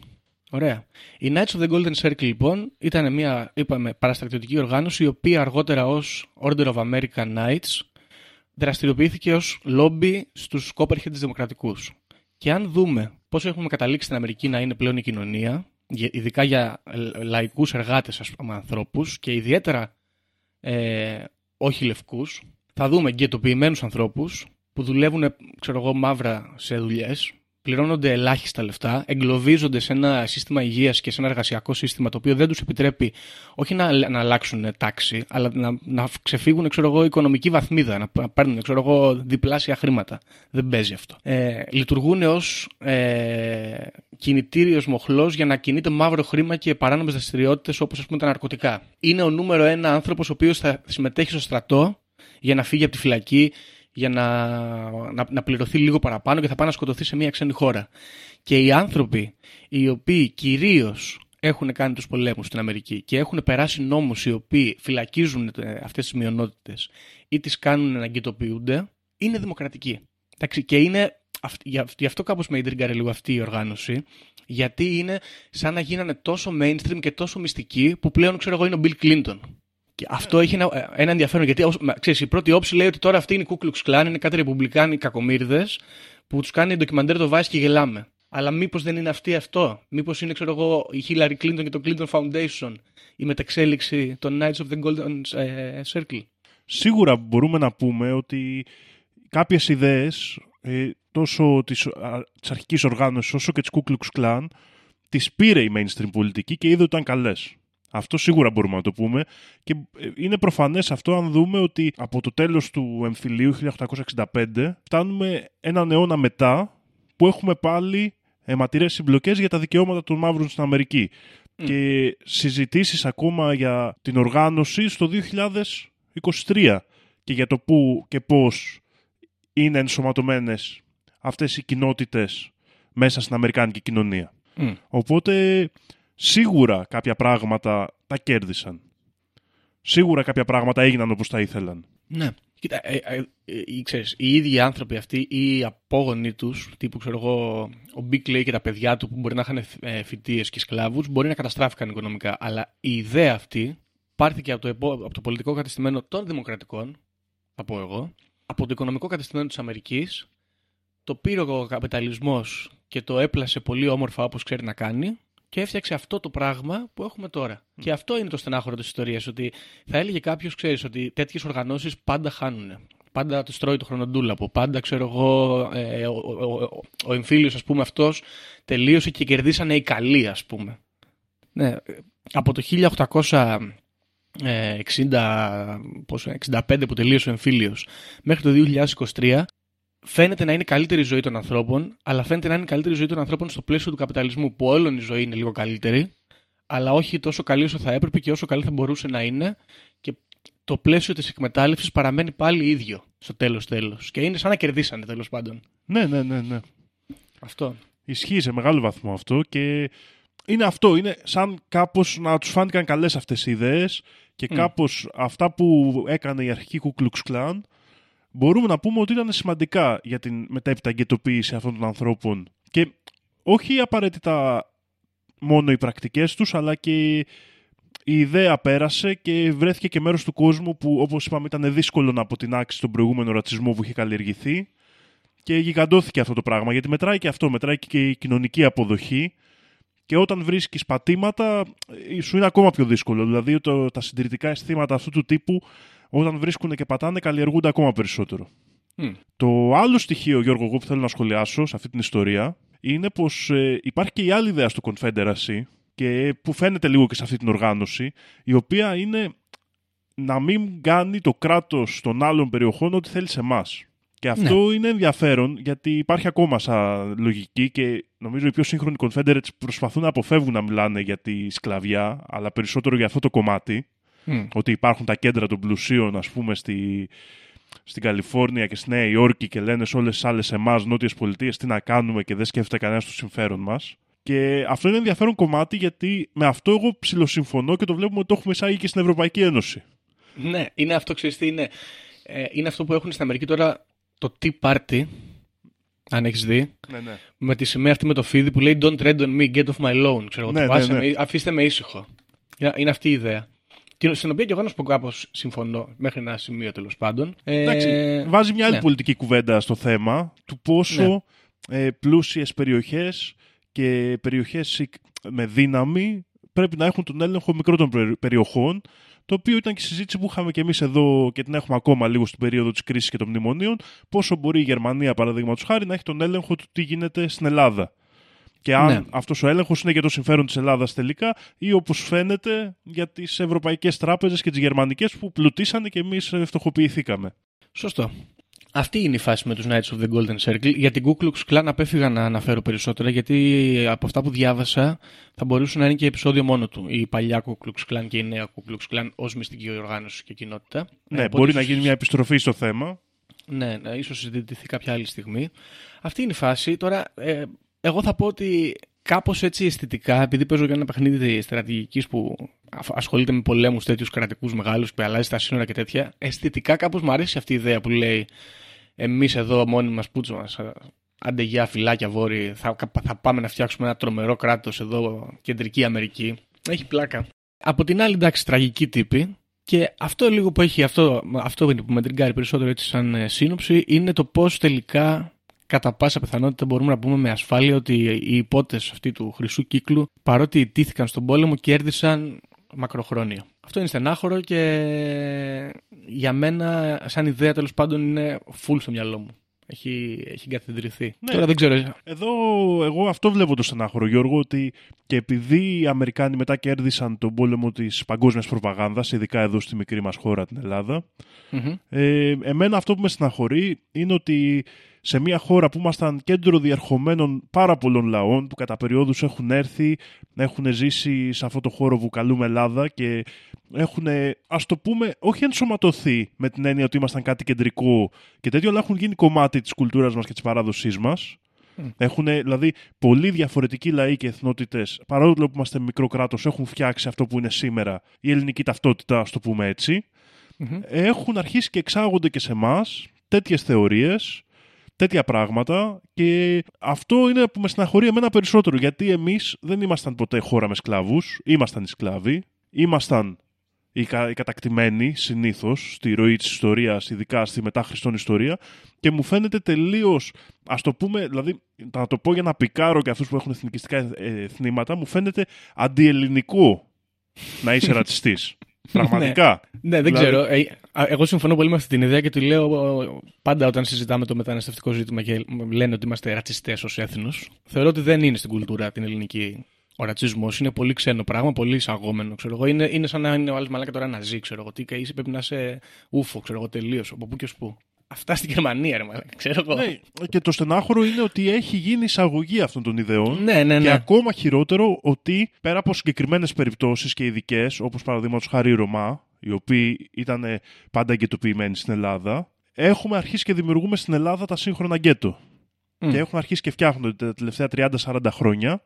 Ωραία. Οι Knights of the Golden Circle λοιπόν ήταν μια, είπαμε, παραστρατιωτική οργάνωση η οποία αργότερα ως Order of American Knights δραστηριοποιήθηκε ως λόμπι στους Copperheads Δημοκρατικούς. Και αν δούμε πώς έχουμε καταλήξει στην Αμερική να είναι πλέον η κοινωνία, για- ειδικά για ε, λαϊκούς εργάτες ας πούμε, ανθρώπους και ιδιαίτερα ε, όχι λευκούς, θα δούμε γκαιτοποιημένους ανθρώπους που δουλεύουν, ξέρω εγώ, μαύρα σε δουλειές, πληρώνονται ελάχιστα λεφτά, εγκλωβίζονται σε ένα σύστημα υγείας και σε ένα εργασιακό σύστημα το οποίο δεν τους επιτρέπει όχι να, να αλλάξουν τάξη, αλλά να, να ξεφύγουν, ξέρω εγώ, οικονομική βαθμίδα, να π- παίρνουν, ξέρω εγώ, διπλάσια χρήματα. Δεν παίζει αυτό. Ε, λειτουργούν ως ε, κινητήριος μοχλός για να κινείται μαύρο χρήμα και παράνομες δραστηριότητες όπως ας πούμε τα ναρκωτικά. Είναι ο νούμερο ένα άνθρωπος ο οποίος θα συμμετέχει στο στρατό για να φύγει από τη φυλακή, για να, να, να πληρωθεί λίγο παραπάνω και θα πάει να σκοτωθεί σε μια ξένη χώρα. Και οι άνθρωποι οι οποίοι κυρίως έχουν κάνει τους πολέμους στην Αμερική και έχουν περάσει νόμους οι οποίοι φυλακίζουν ε, αυτές τις μειονότητες ή τις κάνουν να αγκαιτοποιούνται, είναι δημοκρατικοί. Εντάξει, και είναι, αυ- γι' αυ- γι' αυτό κάπως με ιντριγκάρει λίγο αυτή η οργάνωση, γιατί είναι σαν να γίνανε τόσο mainstream και τόσο μυστικοί που πλέον ξέρω εγώ είναι ο Bill Clinton. Και αυτό έχει ένα, ε, ένα ενδιαφέρον γιατί ως- μα, ξέρεις, η πρώτη όψη λέει ότι τώρα αυτή είναι η Ku Klux Klan, είναι κάτι ρεπουμπλικάνοι κακομύρδες που τους κάνει ντοκιμαντέρ το βάζει και γελάμε. Αλλά μήπως δεν είναι αυτή αυτό; Μήπως είναι ξέρω εγώ η Hillary Clinton και το Clinton Foundation η μεταξέλιξη των Knights of the Golden ε, Circle; Σίγουρα μπορούμε να πούμε ότι κάποιες ιδέες ε, τόσο της, α, της αρχικής οργάνωσης όσο και της Ku Klux Klan τις πήρε η mainstream πολιτική και είδε ότι ήταν καλές. Αυτό σίγουρα μπορούμε να το πούμε και ε, είναι προφανές αυτό αν δούμε ότι από το τέλος του εμφυλίου 1865 φτάνουμε έναν αιώνα μετά που έχουμε πάλι αιματηρές συμπλοκές για τα δικαιώματα των μαύρων στην Αμερική και συζητήσεις ακόμα για την οργάνωση στο 2023 και για το πού και πώς είναι ενσωματωμένες αυτές οι κοινότητες μέσα στην Αμερικάνικη κοινωνία. Μμ. Οπότε σίγουρα κάποια πράγματα τα κέρδισαν. Σίγουρα κάποια πράγματα έγιναν όπως τα ήθελαν. Ναι. Κοίτα, ε, ε, ε, ε, ξέρεις, οι ίδιοι άνθρωποι αυτοί ή οι απόγονοι τους, τύπου ξέρω εγώ, ο Μπίκλεϊ και τα παιδιά του που μπορεί να είχαν ε, φοιτίες και σκλάβους, μπορεί να καταστράφηκαν οικονομικά. Αλλά η ιδέα αυτή πάρθηκε από το, επο- από το πολιτικό κατεστημένο των δημοκρατικών, θα πω εγώ, από το οικονομικό κατεστημένο της Αμερικής, το πήρε ο καπιταλισμός και το έπλασε πολύ όμορφα όπως ξέρει να κάνει και έφτιαξε αυτό το πράγμα που έχουμε τώρα. Και αυτό είναι το στενάχωρο της ιστορίας, ότι θα έλεγε κάποιος, ξέρεις, ότι τέτοιες οργανώσεις πάντα χάνουν. Πάντα τους τρώει το χρονοτούλαπο. Πάντα, ξέρω εγώ, ε, ο, ο, ο, ο εμφύλιος, ας πούμε, αυτός τελείωσε και κερδίσανε οι καλοί, ας πούμε. Ναι, ε, από το 1860, πόσο, 65 που τελείωσε ο εμφύλιος μέχρι το 2023 φαίνεται να είναι καλύτερη η ζωή των ανθρώπων, αλλά φαίνεται να είναι η καλύτερη ζωή των ανθρώπων στο πλαίσιο του καπιταλισμού, που όλων η ζωή είναι λίγο καλύτερη, αλλά όχι τόσο καλή όσο θα έπρεπε και όσο καλή θα μπορούσε να είναι και το πλαίσιο της εκμετάλλευσης παραμένει πάλι ίδιο στο τέλος τέλος και είναι σαν να κερδίσανε τέλος πάντων. Ναι, ναι, ναι, ναι. Αυτό. Ισχύει σε μεγάλο βαθμό αυτό και είναι αυτό. Είναι σαν κάπως να τους φάνηκαν καλές αυτές οι ιδέες και Μμ. κάπως αυτά που έκανε η αρχική Ku Klux Klan μπορούμε να πούμε ότι ήταν σημαντικά για την μετέπειτα εγκαιτοποίηση αυτών των ανθρώπων. Και όχι απαραίτητα μόνο οι πρακτικές τους αλλά και η ιδέα πέρασε και βρέθηκε και μέρος του κόσμου που όπως είπαμε ήταν δύσκολο να αποτινάξει τον προηγούμενο ρατσισμό που είχε καλλιεργηθεί. Και γιγαντώθηκε αυτό το πράγμα γιατί μετράει και αυτό, μετράει και η κοινωνική αποδοχή. Και όταν βρίσκεις πατήματα ε, σου είναι ακόμα πιο δύσκολο. Δηλαδή το, τα συντηρητικά αισθήματα αυτού του τύπου όταν βρίσκουν και πατάνε καλλιεργούνται ακόμα περισσότερο. Μμ. Το άλλο στοιχείο, Γιώργο, εγώ που θέλω να σχολιάσω σε αυτή την ιστορία είναι πως ε, υπάρχει και η άλλη ιδέα στο Confederacy και που φαίνεται λίγο και σε αυτή την οργάνωση η οποία είναι να μην κάνει το κράτος των άλλων περιοχών ό,τι θέλει σε εμάς. Και αυτό είναι ενδιαφέρον γιατί υπάρχει ακόμα σαν λογική και νομίζω οι πιο σύγχρονοι Confederates προσπαθούν να αποφεύγουν να μιλάνε για τη σκλαβιά, αλλά περισσότερο για αυτό το κομμάτι. Μμ. Ότι υπάρχουν τα κέντρα των πλουσίων, ας πούμε, στη, στην Καλιφόρνια και στη Νέα Υόρκη και λένε σε όλες τις άλλες εμάς νότιες πολιτείες τι να κάνουμε και δεν σκέφτεται κανένας το συμφέρον μας. Και αυτό είναι ενδιαφέρον κομμάτι γιατί με αυτό εγώ ψηλοσυμφωνώ και το βλέπουμε ότι το έχουμε εισάγει και στην Ευρωπαϊκή Ένωση. Ναι, είναι αυτό, ξέρεις τι είναι. Ε, είναι αυτό που έχουν στην Αμερική τώρα το Tea Party, αν έχεις δει, Ναι, ναι. με τη σημαία αυτή με το φίδι που λέει Don't tread on me, get off my lawn. Ξέρω, Ναι, ναι, ναι, ναι. Με, αφήστε με ήσυχο. Είναι- Είναι αυτή η ιδέα. Την- Στην οποία και εγώ να σου πω κάπως συμφωνώ, μέχρι ένα σημείο τέλος πάντων. Ε, Εντάξει, βάζει μια άλλη ναι. πολιτική κουβέντα στο θέμα του πόσο ε, πλούσιες περιοχές και περιοχές σικ- με δύναμη πρέπει να έχουν τον έλεγχο μικρότερων περι- περιοχών το οποίο ήταν και η συζήτηση που είχαμε και εμείς εδώ και την έχουμε ακόμα λίγο στην περίοδο της κρίσης και των μνημονίων πόσο μπορεί η Γερμανία παραδείγματος χάρη να έχει τον έλεγχο του τι γίνεται στην Ελλάδα. Και αν Ναι. αυτός ο έλεγχος είναι για το συμφέρον της Ελλάδας τελικά ή όπως φαίνεται για τις ευρωπαϊκές τράπεζες και τις γερμανικές που πλουτίσανε και εμείς ε, φτωχοποιηθήκαμε. Σωστό. Αυτή είναι η φάση με τους Knights of the Golden Circle. Για την Ku Klux Klan απέφυγα να αναφέρω περισσότερα, γιατί από αυτά που διάβασα θα μπορούσε να είναι και επεισόδιο μόνο του. Η παλιά Ku Klux Klan και η νέα Ku Klux Klan ως μυστική οργάνωση και κοινότητα. Ναι, Ε, οπότε μπορεί να ίσως- γίνει μια επιστροφή στο θέμα. Ναι, ναι, ίσως συζητηθεί κάποια άλλη στιγμή. Αυτή είναι η φάση. Τώρα, ε, εγώ θα πω ότι κάπως έτσι αισθητικά, επειδή παίζω για ένα παιχνίδι στρατηγικής που αφ- ασχολείται με πολέμους τέτοιους κρατικούς μεγάλους που αλλάζει τα σύνορα και τέτοια, αισθητικά κάπως μου αρέσει αυτή η ιδέα που λέει εμείς εδώ μόνοι μας πούτσο μας, α, άντε γεια φυλάκια βόρειοι, θα, θα πάμε να φτιάξουμε ένα τρομερό κράτος εδώ, κεντρική Αμερική. Έχει πλάκα. Από την άλλη, εντάξει, τραγική τύπη. Και αυτό λίγο που έχει, αυτό, αυτό είναι που με τριγκάρει περισσότερο έτσι σαν ε, σύνοψη, είναι το πώς τελικά κατά πάσα πιθανότητα μπορούμε να πούμε με ασφάλεια ότι οι υπότες αυτοί του χρυσού κύκλου, παρότι ιτήθηκαν στον πόλεμο, κέρδισαν μακροχρόνια. Αυτό είναι στενάχωρο και για μένα, σαν ιδέα τέλος πάντων, είναι full στο μυαλό μου. Έχει, έχει εγκαθιδρυθεί. Ναι. Τώρα δεν ξέρω. Εδώ εγώ αυτό βλέπω το στενάχωρο Γιώργο ότι και επειδή οι Αμερικάνοι μετά κέρδισαν τον πόλεμο της παγκόσμιας προπαγάνδας ειδικά εδώ στη μικρή μας χώρα την Ελλάδα Μμμ. ε, εμένα αυτό που με στεναχωρεί είναι ότι σε μια χώρα που ήμασταν κέντρο διερχομένων πάρα πολλών λαών που κατά περιόδους έχουν έρθει, έχουν ζήσει σε αυτό το χώρο που καλούμε Ελλάδα και έχουν, ας το πούμε, όχι ενσωματωθεί με την έννοια ότι ήμασταν κάτι κεντρικό και τέτοιο, αλλά έχουν γίνει κομμάτι της κουλτούρας μας και της παράδοσής μας. Έχουν, δηλαδή, πολύ διαφορετικοί λαοί και εθνότητες, παρόλο που είμαστε μικρό κράτος, έχουν φτιάξει αυτό που είναι σήμερα η ελληνική ταυτότητα, ας το πούμε έτσι. Μμμ. Έχουν αρχίσει και εξάγονται και σε εμάς τέτοιες θεωρίες, τέτοια πράγματα και αυτό είναι που με στεναχωρεί εμένα περισσότερο γιατί εμείς δεν ήμασταν ποτέ χώρα με σκλάβους, ήμασταν οι σκλάβοι, ήμασταν οι, κα, οι κατακτημένοι συνήθως στη ροή της ιστορίας, ειδικά στη μετά Χριστόν ιστορία και μου φαίνεται τελείως, ας το πούμε, δηλαδή να το πω για να πικάρω και αυτούς που έχουν εθνικιστικά ε, εθνήματα, μου φαίνεται αντιελληνικό να είσαι ρατσιστής. Πραγματικά. Ναι, δεν Δηλαδή- ξέρω. Ε, α, εγώ συμφωνώ πολύ με αυτή την ιδέα και τη λέω ε, πάντα όταν συζητάμε το μεταναστευτικό ζήτημα και λένε ότι είμαστε ρατσιστές ως έθνος. Θεωρώ ότι δεν είναι στην κουλτούρα την ελληνική ο ρατσισμός. Είναι πολύ ξένο πράγμα, πολύ εισαγόμενο. Ξέρω εγώ. Είναι, είναι σαν να είναι ο άλλος μαλάκα τώρα να ζει. Ξέρω εγώ. Τι είσαι, πρέπει να είσαι ούφο, ξέρω εγώ, τελείως. Από πού και ως πού. Αυτά στην Γερμανία, ρε μαλάκα. Ξέρω εγώ. ναι, και το στενάχωρο είναι ότι έχει γίνει εισαγωγή αυτών των ιδεών ναι, ναι. Και ναι. ακόμα χειρότερο ότι πέρα από συγκεκριμένες περιπτώσεις και ειδικές, όπως παραδείγματος χάρη οι Ρωμά, οι οποίοι ήταν ε, πάντα εγκαιτοποιημένοι στην Ελλάδα, έχουμε αρχίσει και δημιουργούμε στην Ελλάδα τα σύγχρονα γκέτο. Μμ. Και έχουν αρχίσει και φτιάχνονται τα τελευταία 30-40 χρόνια.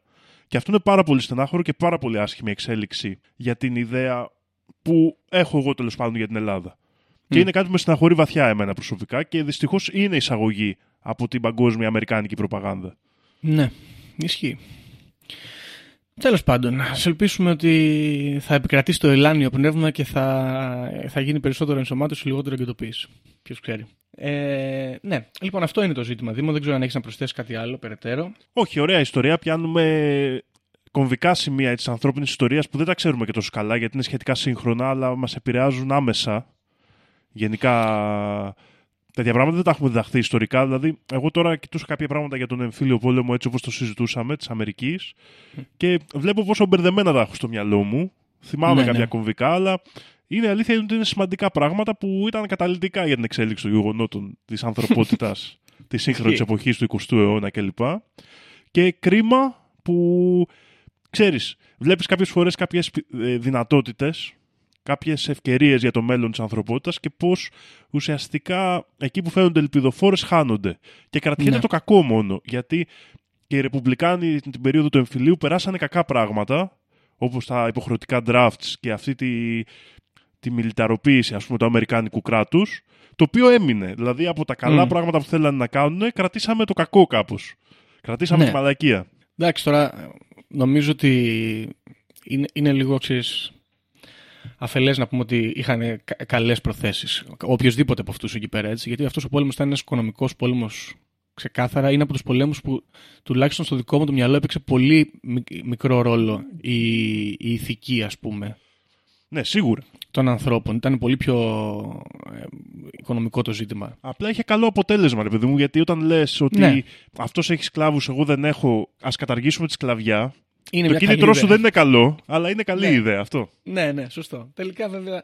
Και αυτό είναι πάρα πολύ στενάχωρο και πάρα πολύ άσχημη εξέλιξη για την ιδέα που έχω εγώ τέλος πάντων για την Ελλάδα. Και Μμ. είναι κάτι που με στεναχωρεί βαθιά εμένα προσωπικά και δυστυχώς είναι εισαγωγή από την παγκόσμια αμερικάνικη προπαγάνδα. Ναι, ισχύει. Τέλος πάντων, ας ελπίσουμε ότι θα επικρατήσει το ελάνιο πνεύμα και θα, θα γίνει περισσότερο ενσωμάτωση, λιγότερο εγκαιτοποίηση. Ποιος ξέρει. Ε, ναι, λοιπόν, αυτό είναι το ζήτημα. Δήμο, δεν ξέρω αν έχεις να προσθέσεις κάτι άλλο περαιτέρω. Όχι, ωραία ιστορία. Πιάνουμε κομβικά σημεία της ανθρώπινης ιστορίας που δεν τα ξέρουμε και τόσο καλά γιατί είναι σχετικά σύγχρονα, αλλά μας επηρεάζουν άμεσα. Γενικά, τέτοια πράγματα δεν τα έχουμε διδαχθεί ιστορικά. Δηλαδή, εγώ τώρα κοιτούσα κάποια πράγματα για τον εμφύλιο πόλεμο έτσι όπως το συζητούσαμε της Αμερικής και βλέπω πόσο μπερδεμένα τα έχω στο μυαλό μου. Θυμάμαι Ναι, κάποια ναι. κομβικά, αλλά είναι αλήθεια ότι είναι σημαντικά πράγματα που ήταν καταλητικά για την εξέλιξη των γεγονότων της ανθρωπότητας της σύγχρονης Ισχύει. εποχής του 20ου αιώνα κλπ. Και κρίμα που ξέρεις, βλέπεις κάποιες φορές κάποιες ε, δυνατότητες, κάποιες ευκαιρίες για το μέλλον της ανθρωπότητας και πώς ουσιαστικά εκεί που φαίνονται ελπιδοφόρες χάνονται. Και κρατιέται Ναι. το κακό μόνο, γιατί και οι Ρεπουμπλικάνοι την περίοδο του εμφυλίου περάσανε κακά πράγματα, όπως τα υποχρεωτικά drafts και αυτή τη, τη μιλιταροποίηση ας πούμε του Αμερικάνικου κράτους, το οποίο έμεινε. Δηλαδή από τα καλά Μμ. πράγματα που θέλανε να κάνουν, κρατήσαμε το κακό κάπως. Κρατήσαμε Ναι. τη μαλακία. Εντάξει, τώρα νομίζω ότι είναι, είναι λίγο ξέρεις, αφελές να πούμε ότι είχαν κα- καλές προθέσεις. Οποιοδήποτε από αυτούς εκεί πέρα, έτσι. Γιατί αυτός ο πόλεμος ήταν ένας οικονομικός πόλεμος ξεκάθαρα. Είναι από τους πολέμους που τουλάχιστον στο δικό μου το μυαλό έπαιξε πολύ μικ- μικρό ρόλο η, η ηθική, ας πούμε, Ναι, σίγουρα. των ανθρώπων. Ήταν πολύ πιο ε, οικονομικό το ζήτημα. Απλά είχε καλό αποτέλεσμα, ρε παιδί μου, γιατί όταν λες ότι Ναι. αυτός έχει σκλάβους, εγώ δεν έχω, ας καταργήσουμε τη σκλαβιά. Είναι το μια καλή κίνητρό σου ιδέα. δεν είναι καλό, αλλά είναι καλή Ναι. ιδέα αυτό. Ναι, ναι, σωστό. Τελικά βέβαια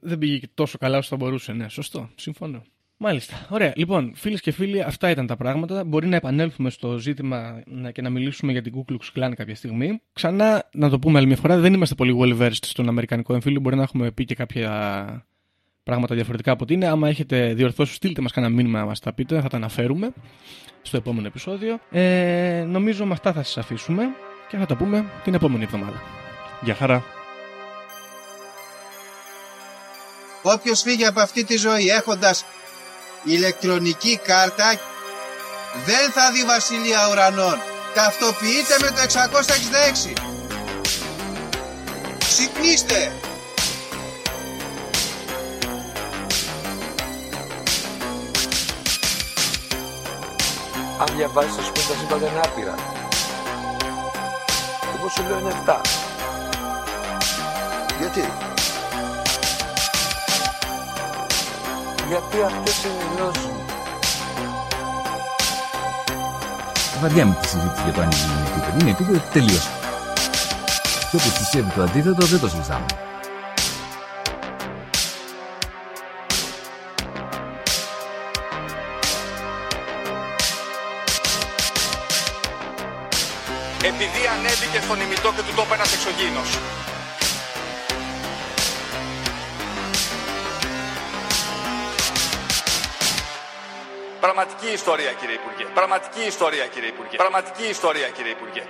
δεν πήγε και τόσο καλά όσο θα μπορούσε. Ναι, σωστό. Συμφωνώ. Μάλιστα. Ωραία. Λοιπόν, φίλες και φίλοι, αυτά ήταν τα πράγματα. Μπορεί να επανέλθουμε στο ζήτημα να- και να μιλήσουμε για την Ku Klux Klan κάποια στιγμή. Ξανά, να το πούμε άλλη μια φορά, δεν είμαστε πολύ well versed στον Αμερικανικό εμφύλιο. Μπορεί να έχουμε πει και κάποια πράγματα διαφορετικά από ό,τι είναι. Άμα έχετε διορθώσει, στείλτε μας κανένα μήνυμα να μας τα πείτε, θα τα αναφέρουμε στο επόμενο επεισόδιο. Ε, νομίζω με αυτά θα σας αφήσουμε και θα τα πούμε την επόμενη εβδομάδα. Για χαρά. Όποιος φύγει από αυτή τη ζωή έχοντας ηλεκτρονική κάρτα δεν θα δει βασιλεία ουρανών. Ταυτοποιείτε με το 666. Ξυπνήστε! Αν διαβάζεις, ας πούμε, τα σύμπαντα είναι άπειρα. Εγώ σου λέω είναι 7. Γιατί; Γιατί αυτές είναι οι γνώσεις μου. Βαριάμαι τη συζήτηση για το αν η γη είναι επίπεδη. Είναι επίπεδη, τελείωσε. Και όποιος πιστεύει το αντίθετο δεν το συζητάμε. Ανέβηκε στον ημιτό και του το είπε ένας εξωγήινος. Πραγματική ιστορία κύριε Υπουργέ. Πραγματική ιστορία κύριε Υπουργέ. Πραγματική ιστορία κύριε Υπουργέ.